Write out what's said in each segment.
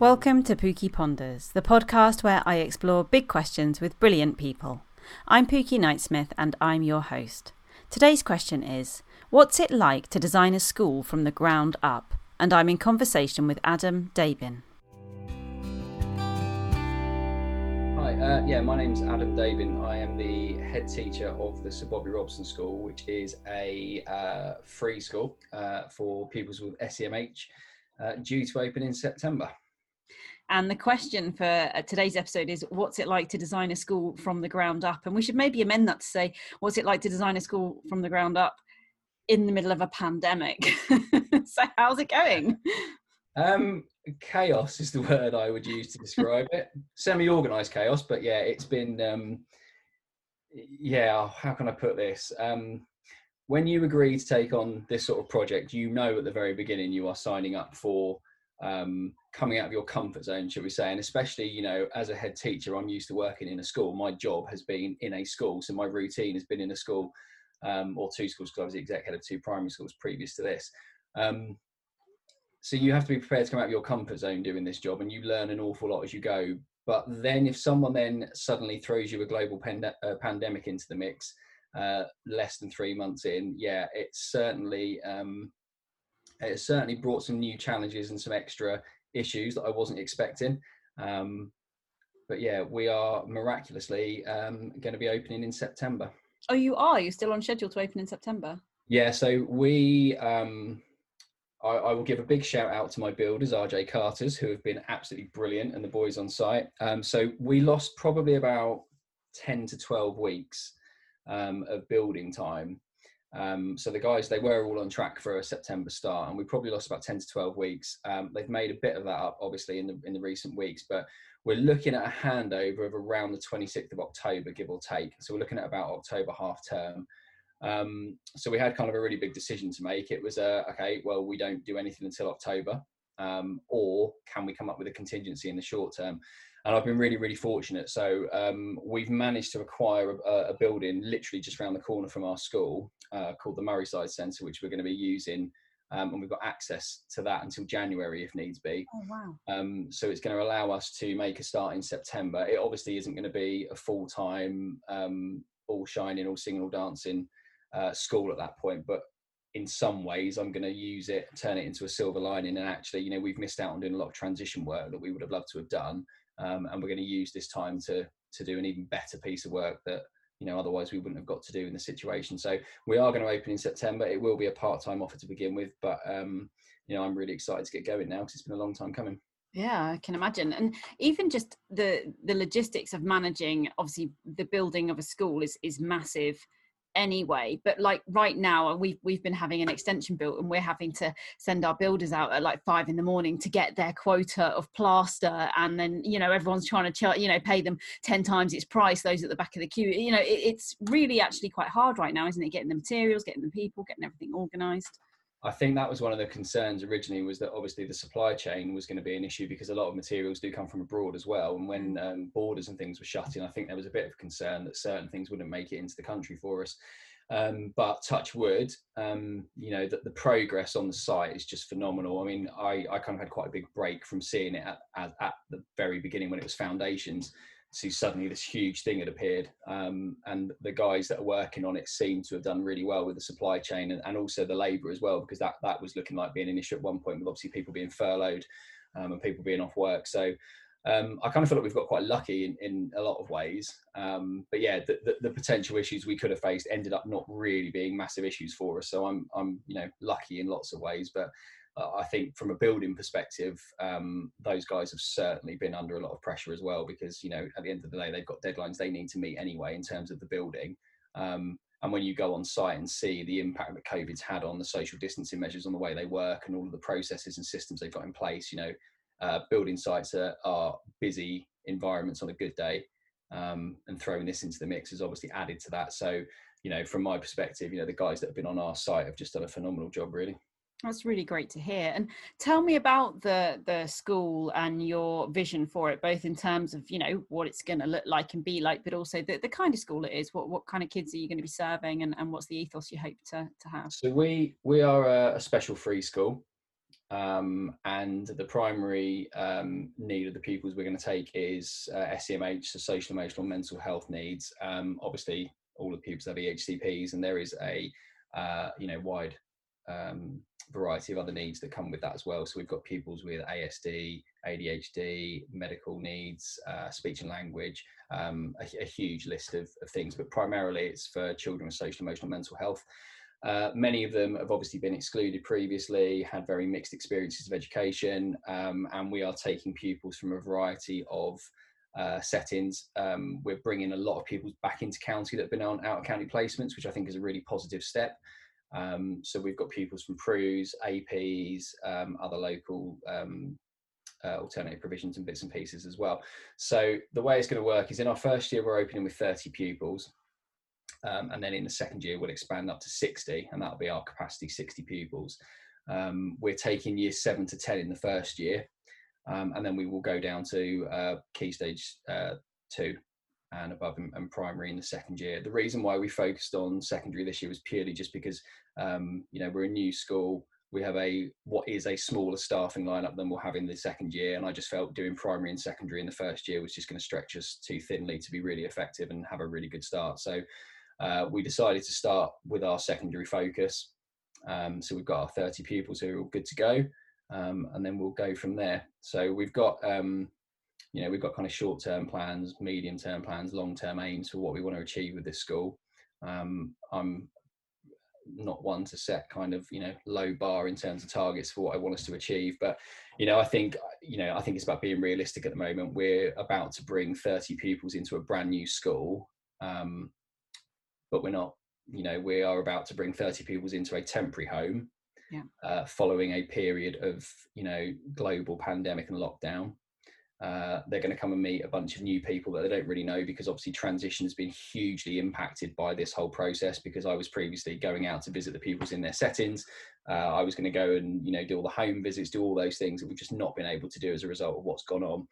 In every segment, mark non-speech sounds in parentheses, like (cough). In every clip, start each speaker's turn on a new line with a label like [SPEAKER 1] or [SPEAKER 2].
[SPEAKER 1] Welcome to Pooky Ponders, the podcast where I explore big questions with brilliant people. I'm Pooky Knightsmith and I'm your host. Today's question is What's it like to design a school from the ground up? And I'm in conversation with Adam Dabin.
[SPEAKER 2] Hi, uh, yeah, my name's Adam Dabin. I am the head teacher of the Sir Bobby Robson School, which is a uh, free school uh, for pupils with SEMH, uh, due to open in September.
[SPEAKER 1] And the question for uh, today's episode is what's it like to design a school from the ground up? And we should maybe amend that to say, what's it like to design a school from the ground up in the middle of a pandemic? (laughs) so, how's it going?
[SPEAKER 2] Um, chaos is the word I would use to describe it. Semi organized chaos, but yeah, it's been, um, yeah, how can I put this? Um, when you agree to take on this sort of project, you know at the very beginning you are signing up for um, coming out of your comfort zone, should we say? And especially, you know, as a head teacher, I'm used to working in a school. My job has been in a school, so my routine has been in a school um, or two schools because I was the exec head of two primary schools previous to this. Um, so you have to be prepared to come out of your comfort zone doing this job, and you learn an awful lot as you go. But then, if someone then suddenly throws you a global pand- uh, pandemic into the mix, uh, less than three months in, yeah, it's certainly um, it certainly brought some new challenges and some extra issues that I wasn't expecting. Um, but yeah, we are miraculously um, going to be opening in September.
[SPEAKER 1] Oh, you are? You're still on schedule to open in September?
[SPEAKER 2] Yeah, so we, um, I, I, will give a big shout out to my builders, RG Carters, who have been absolutely brilliant, and the boys on site. Um, so we lost probably about 10 to 12 weeks um, of building time um, so the guys, they were all on track for a September start, and we probably lost about 10 to 12 weeks. Um, they've made a bit of that up, obviously, in the in the recent weeks, but we're looking at a handover of around the 26th of October, give or take. So we're looking at about October half term. Um, so we had kind of a really big decision to make. It was, uh, okay, well, we don't do anything until October, um, or can we come up with a contingency in the short term? And I've been really, really fortunate. So um, we've managed to acquire a, a, building literally just around the corner from our school uh, called the Murrayside Centre, which we're going to be using. Um, and we've got access to that until January if needs be.
[SPEAKER 1] Oh, wow.
[SPEAKER 2] Um, so it's going to allow us to make a start in September. It obviously isn't going to be a full time, um, all shining, all singing, all dancing uh, school at that point, but in some ways i'm going to use it turn it into a silver lining and actually you know we've missed out on doing a lot of transition work that we would have loved to have done um, and we're going to use this time to to do an even better piece of work that you know otherwise we wouldn't have got to do in the situation. So we are going to open in september. It will be a part-time offer to begin with but um you know i'm really excited to get going now because it's been a long time coming.
[SPEAKER 1] Yeah i can imagine. And even just the the logistics of managing obviously the building of a school is is massive anyway but like right now uh, we've we've been having an extension built and we're having to send our builders out at like five in the morning to get their quota of plaster and then you know everyone's trying to you know pay them 10 times its price those at the back of the queue. You know it, it's really actually quite hard right now isn't it? Getting the materials getting the people getting everything organized
[SPEAKER 2] I think that was one of the concerns originally was that obviously the supply chain was going to be an issue because a lot of materials do come from abroad as well. And when mm. um, borders and things were shut shutting, I think there was a bit of concern that certain things wouldn't make it into the country for us. Um, but touch wood, um, you know, that the progress on the site is just phenomenal. I mean, I, I kind of had quite a big break from seeing it at, at, at the very beginning when it was foundations suddenly this huge thing had appeared. Um, and the guys that are working on it seem to have done really well with the supply chain and, and also the labour as well, because that, that was looking like being an issue at one point with obviously people being furloughed um, and people being off work. So um, I kind of feel like we've got quite lucky in, in a lot of ways. Um, but yeah, the, the, the, potential issues we could have faced ended up not really being massive issues for us. So I'm, I'm, you know, lucky in lots of ways, but I think from a building perspective, um, those guys have certainly been under a lot of pressure as well because you know at the end of the day they've got deadlines they need to meet anyway in terms of the building. Um, and when you go on site and see the impact that COVID's had on the social distancing measures, on the way they work, and all of the processes and systems they've got in place, you know, uh, building sites are, are, busy environments on a good day, um, and throwing this into the mix has obviously added to that. So, you know, from my perspective, you know, the guys that have been on our site have just done a phenomenal job, really.
[SPEAKER 1] That's really great to hear. And tell me about the the school and your vision for it, both in terms of you know what it's going to look like and be like, but also the, the kind of school it is. What what kind of kids are you going to be serving, and, and what's the ethos you hope to to have?
[SPEAKER 2] So we we are a, a special free school. Um, and the primary um, need of the pupils we're going to take is uh, SEMH, so social, emotional, mental health needs. Um, obviously, all the pupils have EHCPs, and there is a uh, you know wide um, variety of other needs that come with that as well. So we've got pupils with ASD, ADHD, medical needs, uh, speech and language, um, a, a, huge list of, of, things, but primarily it's for children with social, emotional, mental health. Uh, many of them have obviously been excluded previously, had very mixed experiences of education, um, and we are taking pupils from a variety of uh, settings. Um, we're bringing a lot of pupils back into county that have been on out of county placements, which I think is a really positive step. Um, so we've got pupils from PRUs, APs, um, other local um, uh, alternative provisions and bits and pieces as well. So the way it's going to work is in our first year we're opening with 30 pupils. Um, and then in the second year we'll expand up to 60 and that'll be our capacity 60 pupils um, we're taking year 7 to 10 in the first year um, and then we will go down to uh, key stage uh, 2 and above and, and, primary in the second year the reason why we focused on secondary this year was purely just because um, you know we're a new school we have a what is a smaller staffing lineup than we'll have in the second year and i just felt doing primary and secondary in the first year was just going to stretch us too thinly to be really effective and have a really good start so uh, we decided to start with our secondary focus. Um, so we've got our 30 pupils who are all good to go, um, and then we'll go from there. So we've got, um, you know, we've got kind of short-term plans, medium-term plans, long-term aims for what we want to achieve with this school. Um, I'm not one to set kind of you know low bar in terms of targets for what I want us to achieve, but you know I think you know I think it's about being realistic at the moment. We're about to bring 30 pupils into a brand new school. Um, but we're not you know we are about to bring 30 pupils into a temporary home yeah. uh, following a period of you know global pandemic and lockdown uh, they're going to come and meet a bunch of new people that they don't really know because obviously transition has been hugely impacted by this whole process because i was previously going out to visit the pupils in their settings. Uh, i was going to go and you know do all the home visits do all those things that we've just not been able to do as a result of what's gone on.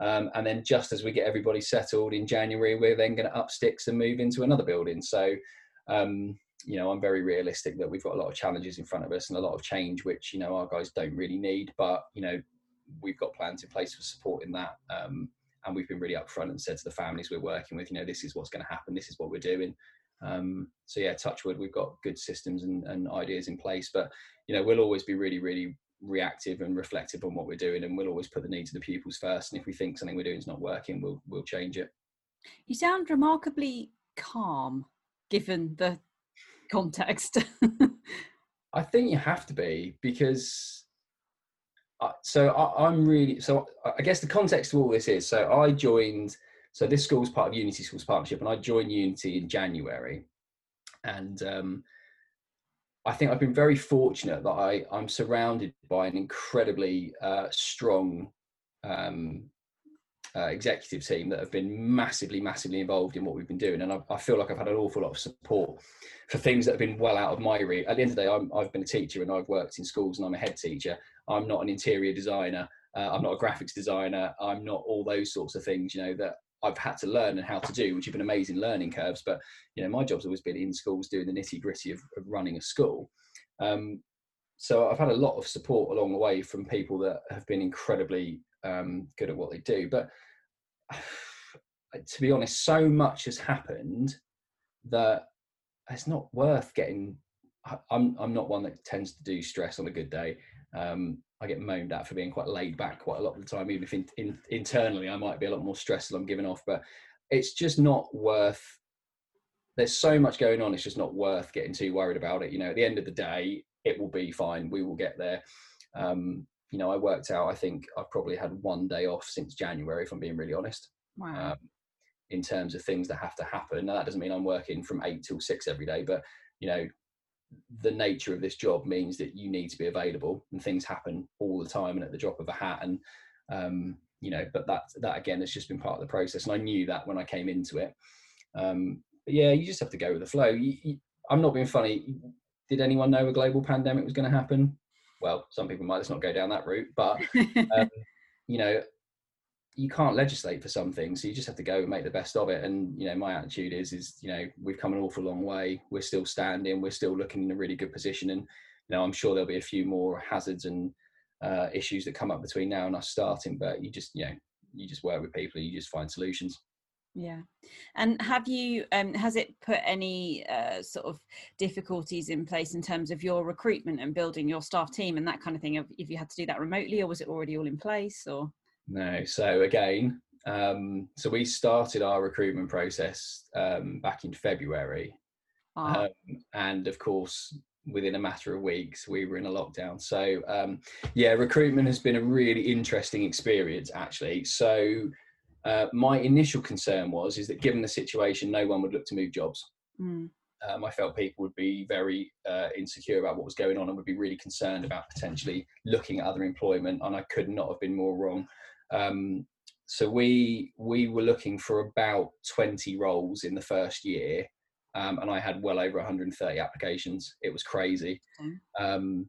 [SPEAKER 2] Um, and then just as we get everybody settled in January, we're then going to up sticks and move into another building. So, um, you know, I'm very realistic that we've got a lot of challenges in front of us and a lot of change, which, you know, our guys don't really need, but, you know, we've got plans in place for supporting that. Um, and we've been really upfront and said to the families we're working with, you know, this is what's going to happen. This is what we're doing. Um, so yeah, touchwood, we've got good systems and, and ideas in place, but, you know, we'll always be really, really reactive and reflective on what we're doing and we'll always put the needs of the pupils first and if we think something we're doing is not working we'll we'll change it
[SPEAKER 1] you sound remarkably calm given the context (laughs)
[SPEAKER 2] i think you have to be because uh, so I, i'm really so i guess the context of all this is so i joined so this school's part of unity schools partnership and i joined unity in january and um, I think I've been very fortunate that I, I'm surrounded by an incredibly uh, strong um, uh, executive team that have been massively, massively involved in what we've been doing. And I, I, feel like I've had an awful lot of support for things that have been well out of my reach. At the end of the day, i have been a teacher and I've worked in schools and I'm a head teacher. I'm not an interior designer. Uh, I'm not a graphics designer. I'm not all those sorts of things, you know, that I've had to learn and how to do, which have been amazing learning curves. But you know, my job's always been in schools doing the nitty gritty of, of, running a school. Um, so I've had a lot of support along the way from people that have been incredibly um, good at what they do. But (sighs) to be honest, so much has happened that it's not worth getting. I'm I'm not one that tends to do stress on a good day. Um, I get moaned at for being quite laid back quite a lot of the time, even if in, in, internally I might be a lot more stressed than I'm giving off. But it's just not worth. There's so much going on. It's just not worth getting too worried about it. You know, at the end of the day, it will be fine. We will get there. Um, you know, I worked out. I think I've probably had one day off since January, if I'm being really honest.
[SPEAKER 1] Wow. Um,
[SPEAKER 2] in terms of things that have to happen. Now that doesn't mean I'm working from eight till six every day, but you know, the nature of this job means that you need to be available and things happen all the time and at the drop of a hat and um, you know but that that again has just been part of the process. And i knew that when i came into it. Um, but yeah you just have to go with the flow. You, you, i'm not being funny. Did anyone know a global pandemic was going to happen? Well some people might just not go down that route but (laughs) um, you know you can't legislate for some things so you just have to go and make the best of it and you know my attitude is is you know we've come an awful long way we're still standing we're still looking in a really good position and you know i'm sure there'll be a few more hazards and uh, issues that come up between now and us starting. But you just, you know, you just work with people, you just find solutions.
[SPEAKER 1] Yeah, and have you? Um, has it put any uh, sort of difficulties in place in terms of your recruitment and building your staff team and that kind of thing? If you had to do that remotely, or was it already all in place? Or
[SPEAKER 2] no. So again, um, so we started our recruitment process um, back in February, ah. um, and of course, within a matter of weeks, we were in a lockdown. So um, yeah, recruitment has been a really interesting experience, actually. So uh, my initial concern was is that given the situation, no one would look to move jobs. Mm. Um, I felt people would be very uh, insecure about what was going on and would be really concerned about potentially looking at other employment. And I could not have been more wrong. Um, so we we were looking for about 20 roles in the first year, um, and I had well over 130 applications. It was crazy. Mm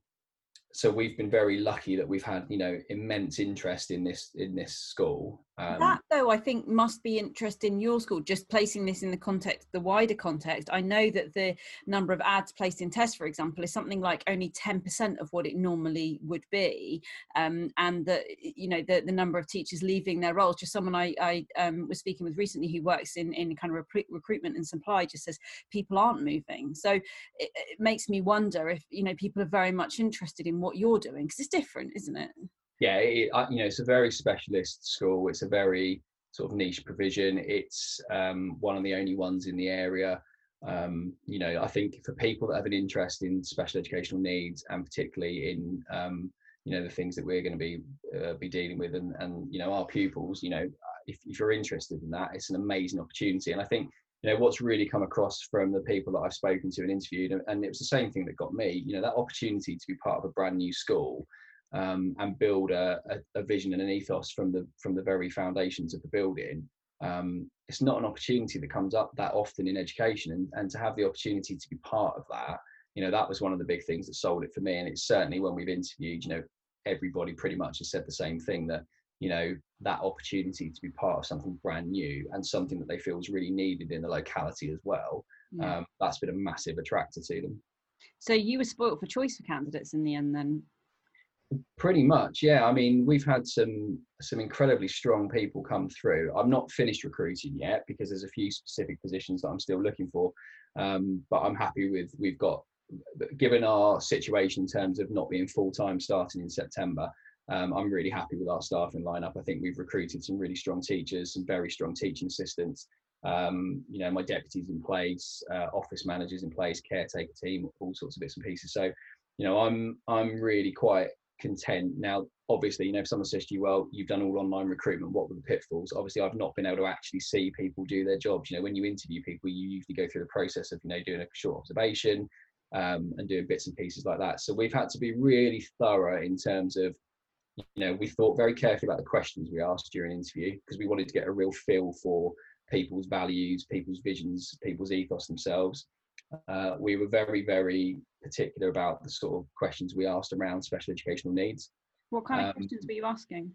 [SPEAKER 2] so we've been very lucky that we've had you know immense interest in this in this school
[SPEAKER 1] um, that though i think must be interest in your school just placing this in the context the wider context. I know that the number of ads placed in TES for example is something like only 10% of what it normally would be. Um, and that you know the, the number of teachers leaving their roles. Just someone i, I um, was speaking with recently who works in in kind of rec- recruitment and supply just says people aren't moving. So it, it makes me wonder if you know people are very much interested in what you're doing because it's different isn't it
[SPEAKER 2] yeah it, you know it's a very specialist school. It's a very sort of niche provision. It's um, one of the only ones in the area. Um, you know i think for people that have an interest in special educational needs and particularly in um, you know the things that we're going to be uh, be dealing with and and you know our pupils you know if, if you're interested in that it's an amazing opportunity. And i think you know what's really come across from the people that I've spoken to and interviewed, and it was the same thing that got me. You know that opportunity to be part of a brand new school um, and build a, a, a, vision and an ethos from the from the very foundations of the building. Um, it's not an opportunity that comes up that often in education, and, and to have the opportunity to be part of that, you know, that was one of the big things that sold it for me. And it's certainly when we've interviewed, you know, everybody pretty much has said the same thing that you know that opportunity to be part of something brand new and something that they feel is really needed in the locality as well yeah. um, that's been a massive attractor to them
[SPEAKER 1] so you were spoiled for choice for candidates in the end then
[SPEAKER 2] pretty much yeah i mean we've had some some incredibly strong people come through i'm not finished recruiting yet because there's a few specific positions that i'm still looking for um, but i'm happy with we've got given our situation in terms of not being full-time starting in september um, I'm really happy with our staffing lineup. I think we've recruited some really strong teachers, some very strong teaching assistants. Um, you know, my deputies in place, uh, office managers in place, caretaker team, all sorts of bits and pieces. So, you know, I'm I'm really quite content now. Obviously, you know, if someone says to you, "Well, you've done all online recruitment. What were the pitfalls?" Obviously, I've not been able to actually see people do their jobs. You know, when you interview people, you usually go through the process of you know doing a short observation um, and doing bits and pieces like that. So we've had to be really thorough in terms of you know, we thought very carefully about the questions we asked during interview because we wanted to get a real feel for people's values, people's visions, people's ethos themselves. Uh, we were very, very particular about the sort of questions we asked around special educational needs.
[SPEAKER 1] What kind of um, questions were you asking?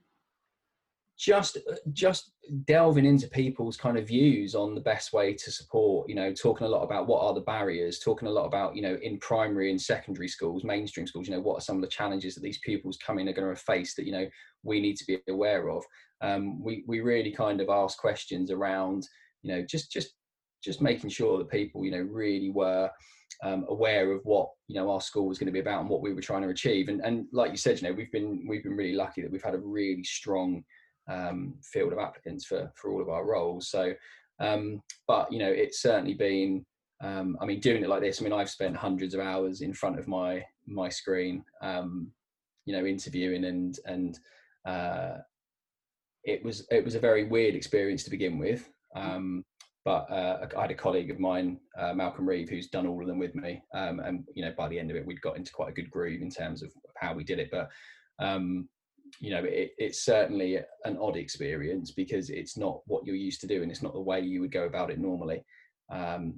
[SPEAKER 2] just just delving into people's kind of views on the best way to support you know talking a lot about what are the barriers talking a lot about you know in primary and secondary schools mainstream schools you know what are some of the challenges that these pupils coming are going to face that you know we need to be aware of um, we we really kind of ask questions around you know just just just making sure that people you know really were um, aware of what you know our school was going to be about and what we were trying to achieve and and like you said you know we've been we've been really lucky that we've had a really strong um, field of applicants for for all of our roles. So, um, but you know, it's certainly been. Um, I mean, doing it like this. I mean, I've spent hundreds of hours in front of my my screen, um, you know, interviewing and and uh, it was it was a very weird experience to begin with. Um, but uh, I had a colleague of mine, uh, Malcolm Reeve, who's done all of them with me, um, and you know, by the end of it, we'd got into quite a good groove in terms of how we did it. But um, you know it, it's certainly an odd experience because it's not what you're used to doing it's not the way you would go about it normally um,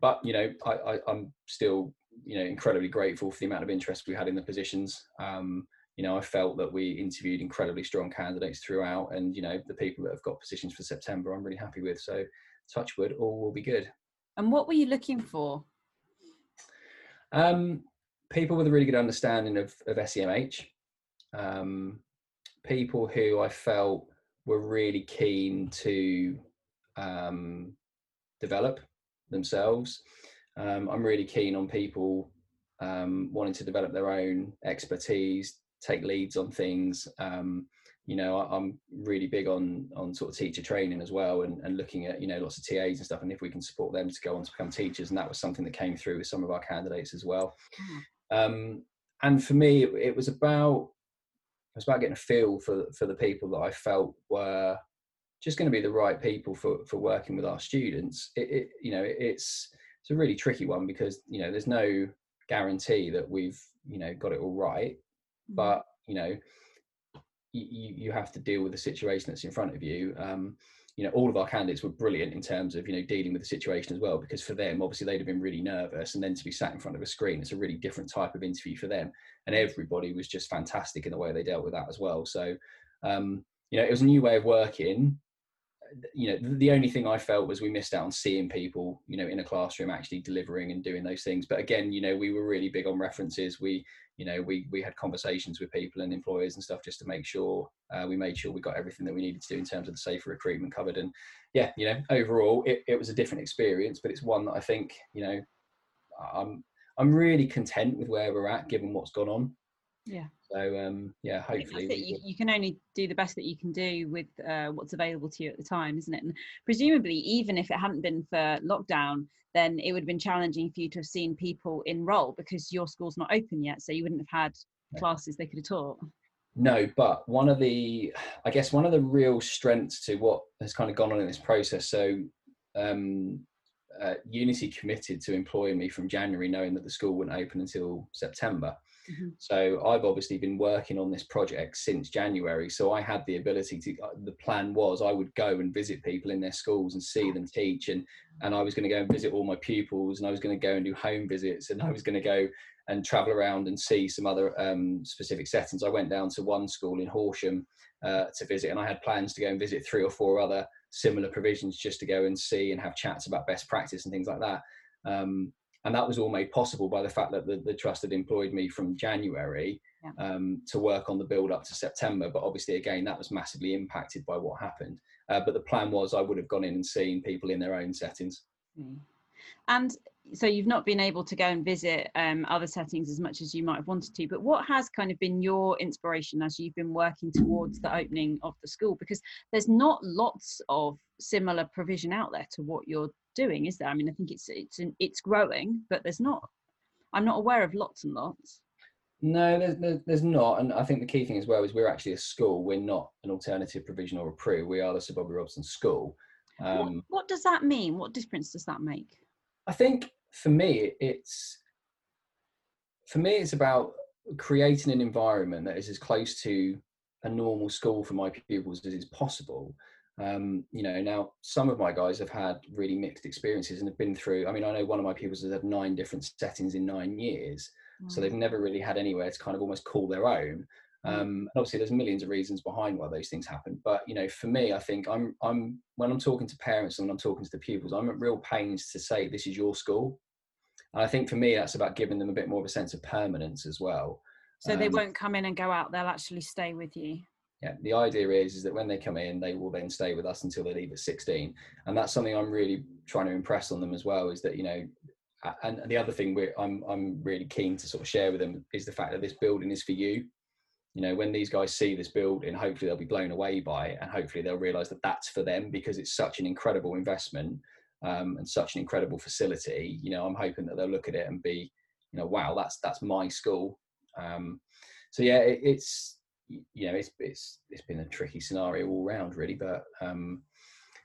[SPEAKER 2] but you know I, am still you know incredibly grateful for the amount of interest we had in the positions um, you know i felt that we interviewed incredibly strong candidates throughout and you know the people that have got positions for september i'm really happy with. So touchwood all will be good.
[SPEAKER 1] And what were you looking for?
[SPEAKER 2] Um, people with a really good understanding of, of SEMH um, people who I felt were really keen to um, develop themselves. Um, I'm really keen on people um, wanting to develop their own expertise, take leads on things. Um, you know, I, am really big on on sort of teacher training as well, and, and looking at you know lots of TAs and stuff, and if we can support them to go on to become teachers, and that was something that came through with some of our candidates as well. Mm. and for me, it, it was about it was about getting a feel for for the people that I felt were just going to be the right people for for working with our students. It, it you know it's it's a really tricky one because you know there's no guarantee that we've you know got it all right. But you know you you have to deal with the situation that's in front of you. Um, you know, all of our candidates were brilliant in terms of you know dealing with the situation as well. Because for them, obviously, they'd have been really nervous, and then to be sat in front of a screen, it's a really different type of interview for them. And everybody was just fantastic in the way they dealt with that as well. So, um, you know, it was a new way of working you know the only thing i felt was we missed out on seeing people you know in a classroom actually delivering and doing those things. But again you know we were really big on references. We you know we we had conversations with people and employers and stuff just to make sure uh, we made sure we got everything that we needed to do in terms of the safer recruitment covered. And yeah you know overall it, it was a different experience but it's one that i think you know i'm i'm really content with where we're at given what's gone on.
[SPEAKER 1] Yeah
[SPEAKER 2] so um, yeah, hopefully
[SPEAKER 1] you, you, can only do the best that you can do with uh, what's available to you at the time, isn't it? And presumably, even if it hadn't been for lockdown, then it would have been challenging for you to have seen people enroll because your school's not open yet, so you wouldn't have had classes they could have taught.
[SPEAKER 2] No, but one of the, I guess, one of the real strengths to what has kind of gone on in this process. So, um, uh, Unity committed to employing me from January, knowing that the school wouldn't open until September. Mm-hmm. So I've obviously been working on this project since January. So I had the ability to. Uh, the plan was I would go and visit people in their schools and see them teach, and and I was going to go and visit all my pupils, and I was going to go and do home visits, and I was going to go and travel around and see some other um, specific settings. I went down to one school in Horsham uh, to visit, and I had plans to go and visit three or four other similar provisions just to go and see and have chats about best practice and things like that. Um, and that was all made possible by the fact that the, the trust had employed me from January yeah. um, to work on the build up to September. But obviously, again, that was massively impacted by what happened. Uh, but the plan was I would have gone in and seen people in their own settings.
[SPEAKER 1] Mm. And so you've not been able to go and visit um, other settings as much as you might have wanted to but what has kind of been your inspiration as you've been working towards the opening of the school? Because there's not lots of similar provision out there to what you're doing is there? I mean i think it's it's it's growing but there's not i'm not aware of lots and lots.
[SPEAKER 2] No there's, there's not and i think the key thing as well is we're actually a school we're not an alternative provision or a pre we are the sir bobby robson school.
[SPEAKER 1] Um, what, what does that mean? What difference does that make
[SPEAKER 2] I think for me, it's for me, it's about creating an environment that is as close to a normal school for my pupils as is possible. Um, you know, now some of my guys have had really mixed experiences and have been through. I mean, I know one of my pupils has had nine different settings in nine years, mm. so they've never really had anywhere to kind of almost call their own. Mm. Um, obviously, there's millions of reasons behind why those things happen. But you know, for me, I think I'm I'm when I'm talking to parents and when I'm talking to the pupils, I'm at real pains to say this is your school. And I think for me, that's about giving them a bit more of a sense of permanence as well.
[SPEAKER 1] So um, they won't come in and go out; they'll actually stay with you.
[SPEAKER 2] Yeah, the idea is is that when they come in, they will then stay with us until they leave at 16, and that's something I'm really trying to impress on them as well. Is that you know, and the other thing I'm I'm really keen to sort of share with them is the fact that this building is for you you know when these guys see this building hopefully they'll be blown away by it and hopefully they'll realize that that's for them because it's such an incredible investment um, and such an incredible facility. You know i'm hoping that they'll look at it and be you know wow that's that's my school. Um, so yeah it, it's you know it's it's it's been a tricky scenario all round really but um,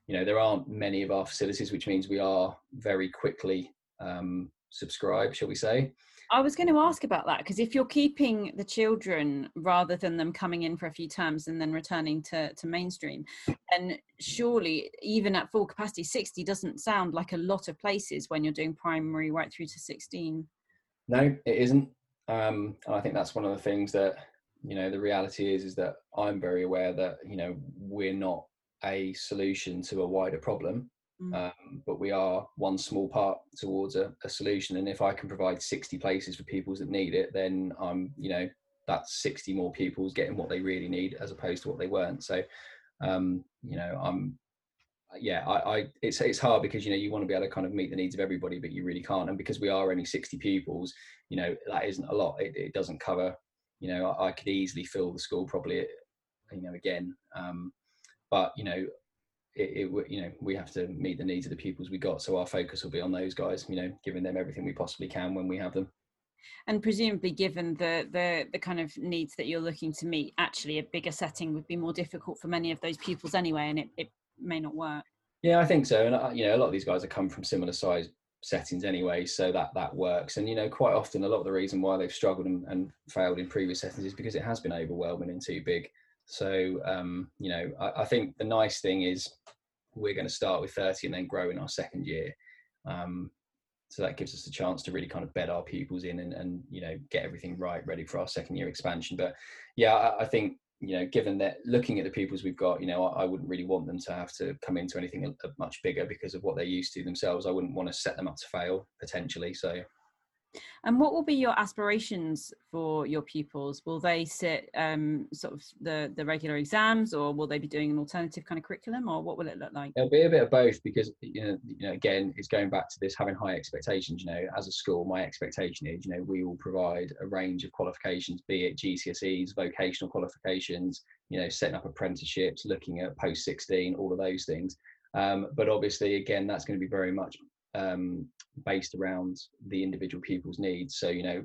[SPEAKER 2] you know there aren't many of our facilities which means we are very quickly um, subscribed shall we say
[SPEAKER 1] I was going to ask about that because if you're keeping the children rather than them coming in for a few terms and then returning to, to mainstream, then surely even at full capacity, 60 doesn't sound like a lot of places when you're doing primary right through to 16.
[SPEAKER 2] No, it isn't. Um, and I think that's one of the things that, you know, the reality is, is that I'm very aware that, you know, we're not a solution to a wider problem. Mm. Um, but we are one small part towards a, a, solution. And if I can provide 60 places for pupils that need it, then I'm, you know, that's 60 more pupils getting what they really need as opposed to what they weren't so um, you know i'm yeah I, I it's it's hard because you know you want to be able to kind of meet the needs of everybody but you really can't and because we are only 60 pupils you know that isn't a lot it, it doesn't cover you know I, I, could easily fill the school probably you know again um, but you know it, it, you know we have to meet the needs of the pupils we got so our focus will be on those guys you know giving them everything we possibly can when we have them.
[SPEAKER 1] And presumably given the the the kind of needs that you're looking to meet actually a bigger setting would be more difficult for many of those pupils anyway and it, it may not work.
[SPEAKER 2] Yeah i think so and uh, you know a lot of these guys have come from similar size settings anyway so that that works. And you know quite often a lot of the reason why they've struggled and, and failed in previous settings is because it has been overwhelming and too big so um, you know, I, I, think the nice thing is we're going to start with 30 and then grow in our second year. Um, so that gives us a chance to really kind of bed our pupils in and, and you know get everything right, ready for our second year expansion. But yeah, I, I think you know, given that looking at the pupils we've got, you know, I, I, wouldn't really want them to have to come into anything much bigger because of what they're used to themselves. I wouldn't want to set them up to fail potentially. So
[SPEAKER 1] and what will be your aspirations for your pupils? Will they sit um, sort of the, the regular exams or will they be doing an alternative kind of curriculum or what will it look like?
[SPEAKER 2] It'll be a bit of both because, you know, you know, again, it's going back to this having high expectations. You know, as a school, my expectation is, you know, we will provide a range of qualifications, be it GCSEs, vocational qualifications, you know, setting up apprenticeships, looking at post 16, all of those things. Um, but obviously, again, that's going to be very much um, based around the individual pupils' needs. So, you know,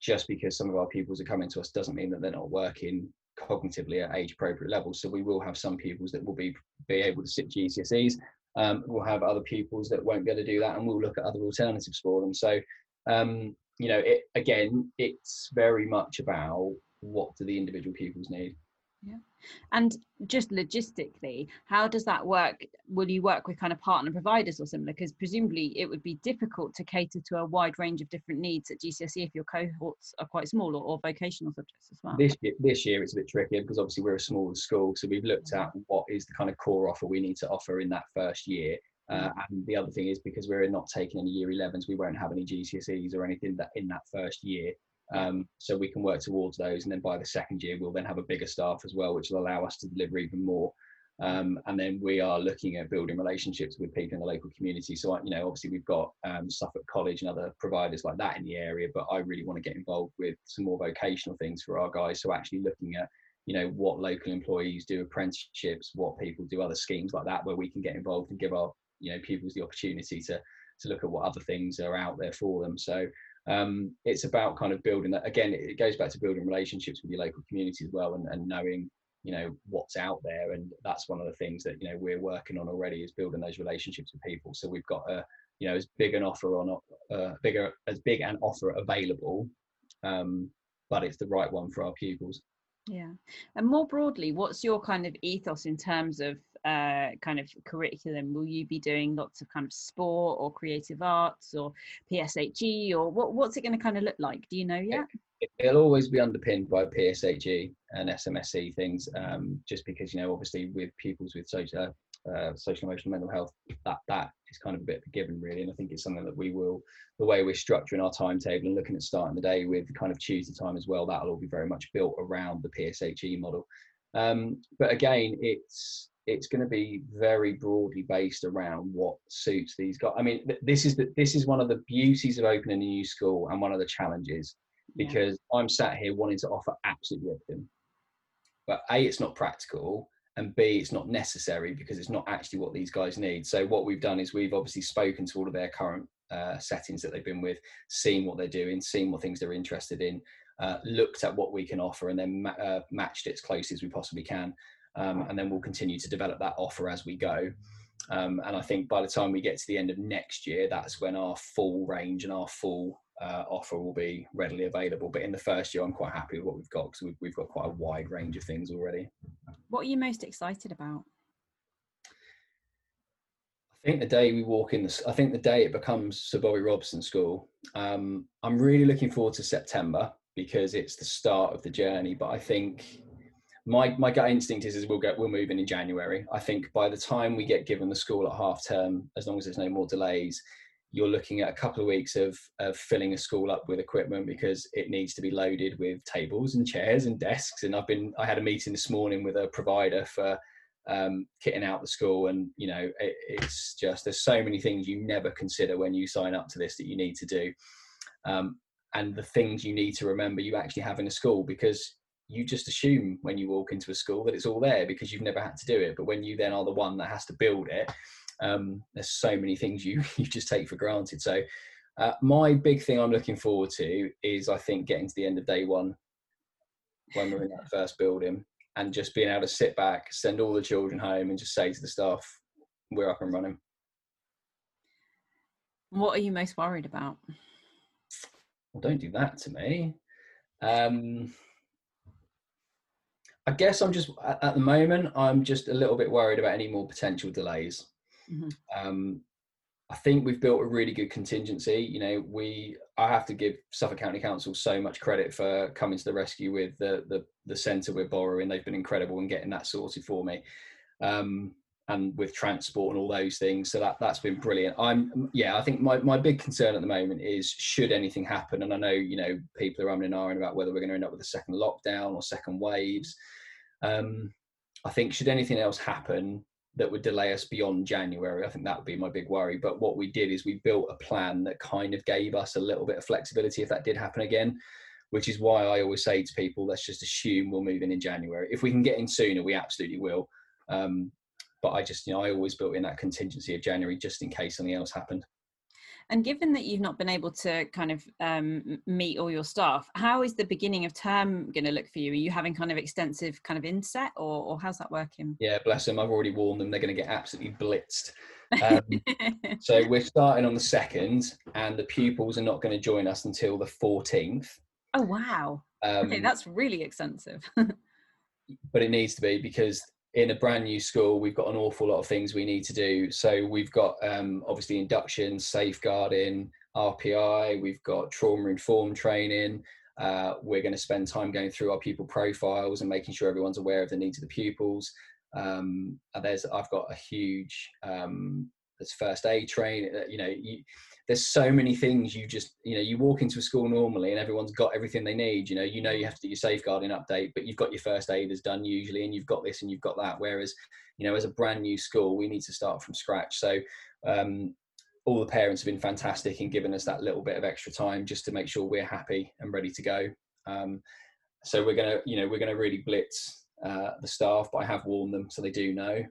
[SPEAKER 2] just because some of our pupils are coming to us doesn't mean that they're not working cognitively at age appropriate levels. So we will have some pupils that will be be able to sit GCSEs. Um, we'll have other pupils that won't be able to do that, and we'll look at other alternatives for them. So, um, you know, it, again, it's very much about what do the individual pupils need.
[SPEAKER 1] Yeah. And just logistically, how does that work? Will you work with kind of partner providers or similar? Because presumably it would be difficult to cater to a wide range of different needs at GCSE if your cohorts are quite small or, or vocational subjects as well.
[SPEAKER 2] This year, this year it's a bit trickier because obviously we're a smaller school, so we've looked at what is the kind of core offer we need to offer in that first year. Uh, and the other thing is because we're not taking any year 11s, we won't have any GCSEs or anything that in that first year. Um, so we can work towards those, and then by the second year, we'll then have a bigger staff as well, which will allow us to deliver even more. Um, and then we are looking at building relationships with people in the local community. So, you know, obviously we've got um, Suffolk College and other providers like that in the area, but I really want to get involved with some more vocational things for our guys. So, actually looking at, you know, what local employees do apprenticeships, what people do other schemes like that, where we can get involved and give our, you know, pupils the opportunity to to look at what other things are out there for them. So, um, it's about kind of building that again it goes back to building relationships with your local community as well and, and knowing you know what's out there. And that's one of the things that you know we're working on already is building those relationships with people. So we've got a you know as big an offer on uh, bigger as big an offer available um, but it's the right one for our pupils.
[SPEAKER 1] Yeah. And more broadly what's your kind of ethos in terms of uh, kind of curriculum? Will you be doing lots of kind of sport or creative arts or PSHE or what, what's it going to kind of look like? Do you know yet?
[SPEAKER 2] It, will always be underpinned by PSHE and SMSC things, um, just because you know, obviously, with pupils with social, uh, social emotional mental health, that that is kind of a bit of a given, really. And I think it's something that we will, the way we're structuring our timetable and looking at starting the day with kind of Tuesday time as well, that'll all be very much built around the PSHE model. Um, but again, it's it's going to be very broadly based around what suits these guys. I mean, this is the, this is one of the beauties of opening a new school and one of the challenges because yeah. I'm sat here wanting to offer absolutely everything, but a it's not practical and b it's not necessary because it's not actually what these guys need. So what we've done is we've obviously spoken to all of their current uh, settings that they've been with, seen what they're doing, seen what things they're interested in, uh, looked at what we can offer, and then ma- uh, matched it as close as we possibly can um, and then we'll continue to develop that offer as we go. Um, and I think by the time we get to the end of next year, that's when our full range and our full uh, offer will be readily available. But in the first year, I'm quite happy with what we've got because we've, we've got quite a wide range of things already.
[SPEAKER 1] What are you most excited about?
[SPEAKER 2] I think the day we walk in, the, I think the day it becomes Sir Bobby Robson School. Um, I'm really looking forward to September because it's the start of the journey. But I think my my gut instinct is, is we'll get we'll move in in January. I think by the time we get given the school at half term, as long as there's no more delays, you're looking at a couple of weeks of, of filling a school up with equipment because it needs to be loaded with tables and chairs and desks. And I've been, I had a meeting this morning with a provider for um, kitting out the school. And, you know, it, it's just, there's so many things you never consider when you sign up to this that you need to do. Um, and the things you need to remember you actually have in a school because you just assume when you walk into a school that it's all there because you've never had to do it. But when you then are the one that has to build it, um, there's so many things you (laughs) you just take for granted. So uh, my big thing I'm looking forward to is I think getting to the end of day one when we're in that first building and just being able to sit back, send all the children home, and just say to the staff, "We're up and running."
[SPEAKER 1] What are you most worried about?
[SPEAKER 2] Well, don't do that to me. Um, I guess I'm just at the moment I'm just a little bit worried about any more potential delays. Mm-hmm. Um, I think we've built a really good contingency. You know, we I have to give Suffolk County Council so much credit for coming to the rescue with the the, the centre we're borrowing. They've been incredible in getting that sorted for me, um, and with transport and all those things. So that that's been brilliant. I'm yeah. I think my my big concern at the moment is should anything happen, and I know you know people are umming and ahhing about whether we're going to end up with a second lockdown or second waves. Um, I think should anything else happen, that would delay us beyond January. I think that would be my big worry. But what we did is we built a plan that kind of gave us a little bit of flexibility if that did happen again, which is why I always say to people, let's just assume we'll move in in January. If we can get in sooner, we absolutely will. Um, but I just, you know, I always built in that contingency of January just in case something else happened.
[SPEAKER 1] And given that you've not been able to kind of um, meet all your staff, how is the beginning of term going to look for you? Are you having kind of extensive kind of inset, or, or how's that working?
[SPEAKER 2] Yeah, bless them. I've already warned them; they're going to get absolutely blitzed. (laughs) Um, so we're starting on the second, and the pupils are not going to join us until the fourteenth.
[SPEAKER 1] Oh wow! Um, okay, that's really extensive. (laughs)
[SPEAKER 2] but it needs to be because in a brand new school, we've got an awful lot of things we need to do. So we've got um, obviously induction, safeguarding, RPI, we've got trauma informed training. Uh, we're going to spend time going through our pupil profiles and making sure everyone's aware of the needs of the pupils. Um, there's I've got a huge um, there's first aid train. Uh, you know, you, there's so many things you just you know you walk into a school normally and everyone's got everything they need you know you know you have to do your safeguarding update but you've got your first aiders done usually and you've got this and you've got that. Whereas you know as a brand new school we need to start from scratch. So um, all the parents have been fantastic in giving us that little bit of extra time just to make sure we're happy and ready to go. Um, so we're gonna you know we're gonna really blitz uh, the staff but i have warned them so they do know.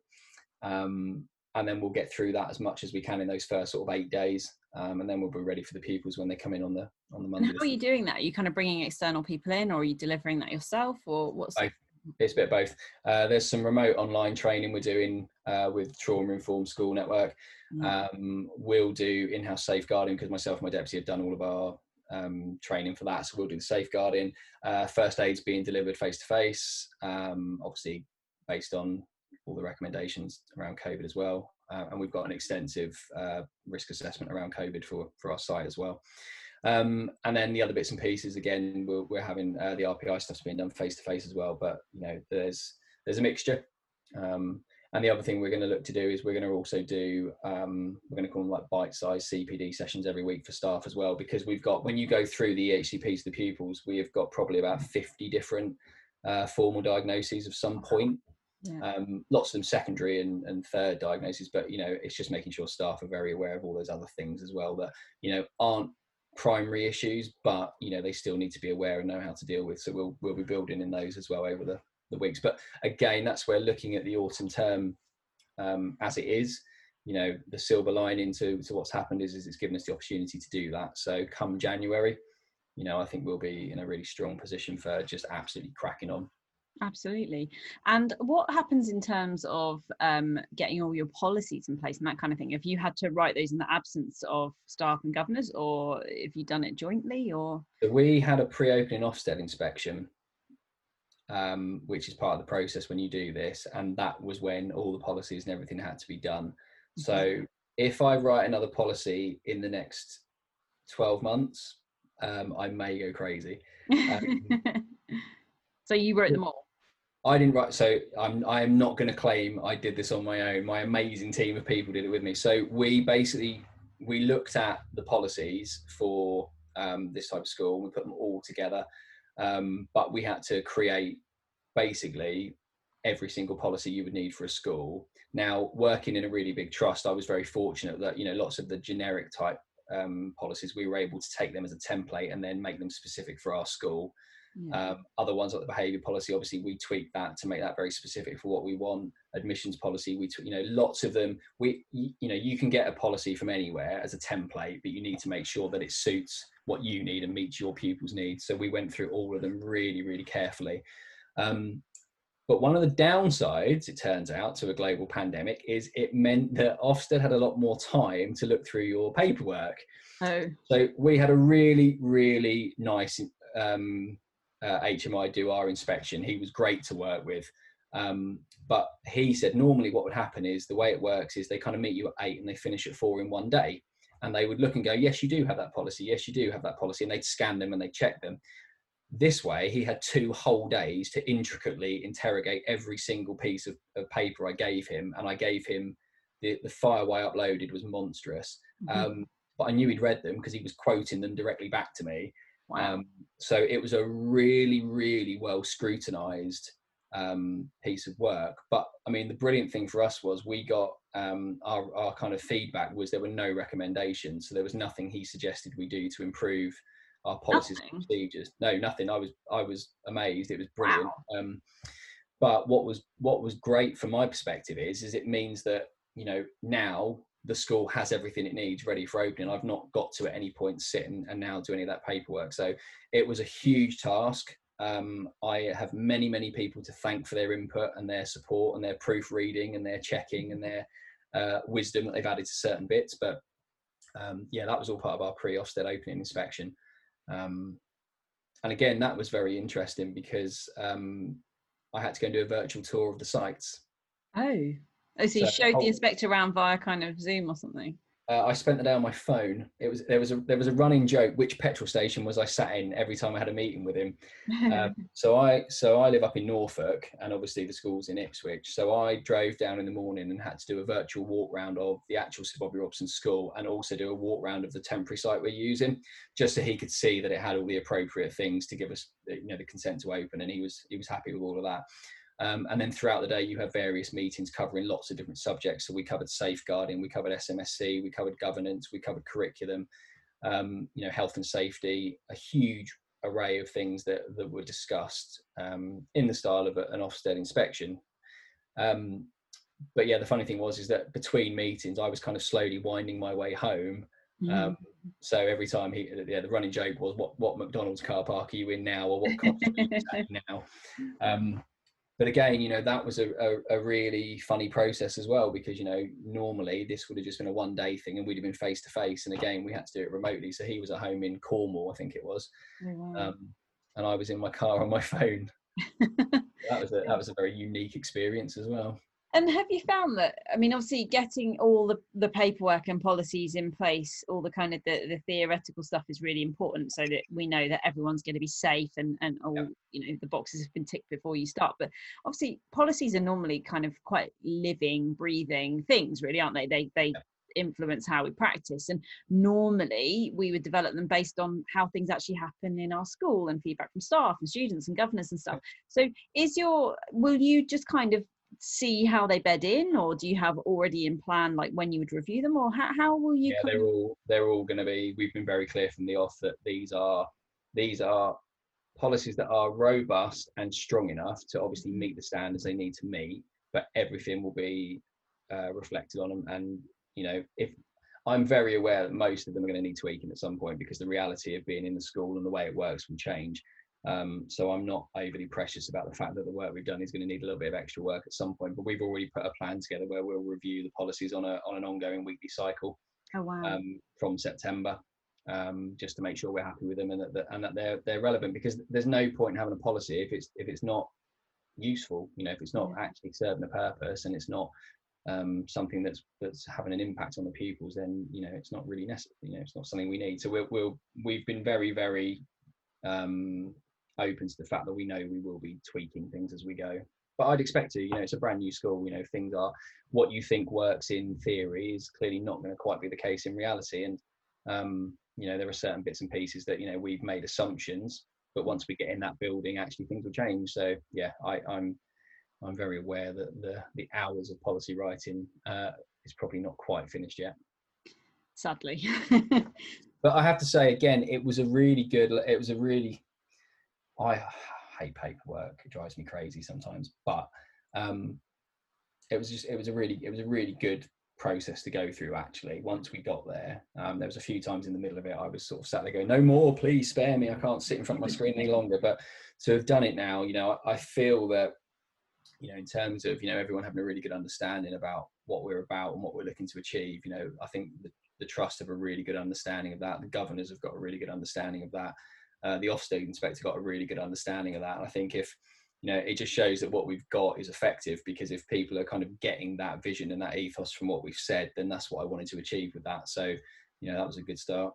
[SPEAKER 2] Um, and then we'll get through that as much as we can in those first sort of eight days um, and then we'll be ready for the pupils when they come in on the on the Monday.
[SPEAKER 1] how are you doing that? Are you kind of bringing external people in, or are you delivering that yourself, or what's?
[SPEAKER 2] Both. It's a bit of both. Uh, there's some remote online training we're doing uh, with Trauma Informed School Network. Mm. Um, we'll do in-house safeguarding because myself and my deputy have done all of our um, training for that. So we'll do the safeguarding. Uh, first aid's being delivered face to face, obviously based on all the recommendations around COVID as well uh, and we've got an extensive uh, risk assessment around COVID for for our site as well. Um, and then the other bits and pieces, again, we're, we're having uh, the RPI stuff's being done face to face as well. But you know, there's there's a mixture. Um, and the other thing we're going to look to do is we're going to also do um, we're going to call them like bite-sized CPD sessions every week for staff as well because we've got when you go through the EHCPs, the pupils, we have got probably about 50 different uh, formal diagnoses of some point yeah. Um, lots of them secondary and, and third diagnoses, but you know, it's just making sure staff are very aware of all those other things as well that you know aren't primary issues, but you know they still need to be aware and know how to deal with. So we'll we'll be building in those as well over the, the weeks. But again, that's where looking at the autumn term um, as it is, you know, the silver lining to, to what's happened is, is it's given us the opportunity to do that. So come January, you know, I think we'll be in a really strong position for just absolutely cracking on.
[SPEAKER 1] Absolutely. And what happens in terms of um, getting all your policies in place and that kind of thing? Have you had to write those in the absence of staff and governors, or have you done it jointly? Or
[SPEAKER 2] we had a pre-opening Ofsted inspection, um, which is part of the process when you do this, and that was when all the policies and everything had to be done. Mm-hmm. So if I write another policy in the next twelve months, um, I may go crazy. Um, (laughs)
[SPEAKER 1] so you wrote them all.
[SPEAKER 2] I didn't write, so I'm I am not going to claim I did this on my own. My amazing team of people did it with me. So we basically we looked at the policies for um, this type of school and we put them all together. Um, but we had to create basically every single policy you would need for a school. Now, working in a really big trust, I was very fortunate that you know lots of the generic type um, policies we were able to take them as a template and then make them specific for our school. Yeah. Um, other ones like the behaviour policy, obviously we tweak that to make that very specific for what we want. Admissions policy, we you know lots of them. We you know you can get a policy from anywhere as a template, but you need to make sure that it suits what you need and meets your pupils' needs. So we went through all of them really really carefully. Um, but one of the downsides, it turns out, to a global pandemic is it meant that Ofsted had a lot more time to look through your paperwork. Oh. So we had a really, really nice um, uh, HMI do our inspection. He was great to work with. Um, but he said normally what would happen is the way it works is they kind of meet you at eight and they finish at four in one day. And they would look and go, yes, you do have that policy. Yes, you do have that policy. And they'd scan them and they'd check them. This way, he had two whole days to intricately interrogate every single piece of, of paper I gave him, and I gave him the, the file I uploaded was monstrous. Mm-hmm. Um, but I knew he'd read them because he was quoting them directly back to me. Wow. Um, so it was a really, really well scrutinized um, piece of work. But I mean, the brilliant thing for us was we got um, our, our kind of feedback was there were no recommendations. So there was nothing he suggested we do to improve our policies nothing. and procedures. No, nothing. I was I was amazed. It was brilliant. Wow. Um, but what was what was great from my perspective is is it means that you know now the school has everything it needs ready for opening. I've not got to at any point sit and, and now do any of that paperwork. So it was a huge task. Um, I have many, many people to thank for their input and their support and their proofreading and their checking and their uh, wisdom that they've added to certain bits. But um, yeah, that was all part of our pre-Ofsted opening inspection. Um, and again, that was very interesting because um, I had to go and do a virtual tour of the sites.
[SPEAKER 1] Oh, oh, so, so you showed the inspector around via kind of Zoom or something?
[SPEAKER 2] uh, I spent the day on my phone. It was there was a there was a running joke which petrol station was I sat in every time I had a meeting with him. Um, (laughs) so I so I live up in Norfolk, and obviously the school's in Ipswich. So I drove down in the morning and had to do a virtual walk round of the actual Sir Bobby Robson school, and also do a walk round of the temporary site we're using, just so he could see that it had all the appropriate things to give us you know the consent to open, and he was he was happy with all of that. Um, and then throughout the day, you have various meetings covering lots of different subjects. So we covered safeguarding, we covered SMSC, we covered governance, we covered curriculum, um, you know, health and safety, a huge array of things that, that were discussed um, in the style of an Ofsted inspection. Um, but yeah, the funny thing was is that between meetings, I was kind of slowly winding my way home. Mm. so every time he, yeah, the running joke was, "What what McDonald's car park are you in now, or what car are you (laughs) in now?" But again, you know, that was a, a, a, really funny process as well because, you know, normally this would have just been a one day thing and we'd have been face to face. And again, we had to do it remotely. So he was at home in Cornwall, I think it was. Oh, wow. um, and I was in my car on my (laughs) phone. (laughs) that was a, that was a very unique experience as well.
[SPEAKER 1] And have you found that? I mean, obviously, getting all the, the paperwork and policies in place, all the kind of the, the theoretical stuff is really important, so that we know that everyone's going to be safe and and all yeah. you know the boxes have been ticked before you start. But obviously, policies are normally kind of quite living, breathing things, really, aren't they? They they yeah influence how we practice. And normally we would develop them based on how things actually happen in our school and feedback from staff and students and governors and stuff. So is your will you just kind of see how they bed in or do you have already in plan like when you would review them or how, how will you
[SPEAKER 2] yeah they're all they're all going to be we've been very clear from the off that these are these are policies that are robust and strong enough to obviously mm-hmm. meet the standards they need to meet but everything will be uh, reflected on them and you know if i'm very aware that most of them are going to need tweaking at some point because the reality of being in the school and the way it works will change um, so I'm not overly precious about the fact that the work we've done is going to need a little bit of extra work at some point. But we've already put a plan together where we'll review the policies on a on an ongoing weekly cycle
[SPEAKER 1] oh, wow. um,
[SPEAKER 2] from September, um, just to make sure we're happy with them and that, and that they're they're relevant. Because there's no point in having a policy if it's if it's not useful. You know, if it's not yeah. actually serving a purpose and it's not um, something that's that's having an impact on the pupils, then you know it's not really necessary. You know, it's not something we need. So we'll, we'll we've been very very um, open to the fact that we know we will be tweaking things as we go. but I'd expect to. You know, it's a brand new school. You know, things are what you think works in theory is clearly not going to quite be the case in reality. And um, you know, there are certain bits and pieces that you know we've made assumptions, but once we get in that building, actually things will change. So yeah, I, I'm I'm very aware that the the hours of policy writing uh, is probably not quite finished yet.
[SPEAKER 1] Sadly. (laughs)
[SPEAKER 2] but I have to say again, it was a really good. It was a really. I hate paperwork. It drives me crazy sometimes, but um, it was just it was a really it was a really good process to go through actually once we got there. Um, there was a few times in the middle of it i was sort of sat there going no more please spare me. I can't sit in front of my (laughs) screen any longer. But to have done it now you know i feel that you know in terms of you know everyone having a really good understanding about what we're about and what we're looking to achieve you know i think the, the trust have a really good understanding of that the governors have got a really good understanding of that uh, the Ofsted inspector got a really good understanding of that and i think if you know it just shows that what we've got is effective because if people are kind of getting that vision and that ethos from what we've said then that's what i wanted to achieve with that so you know that was a good start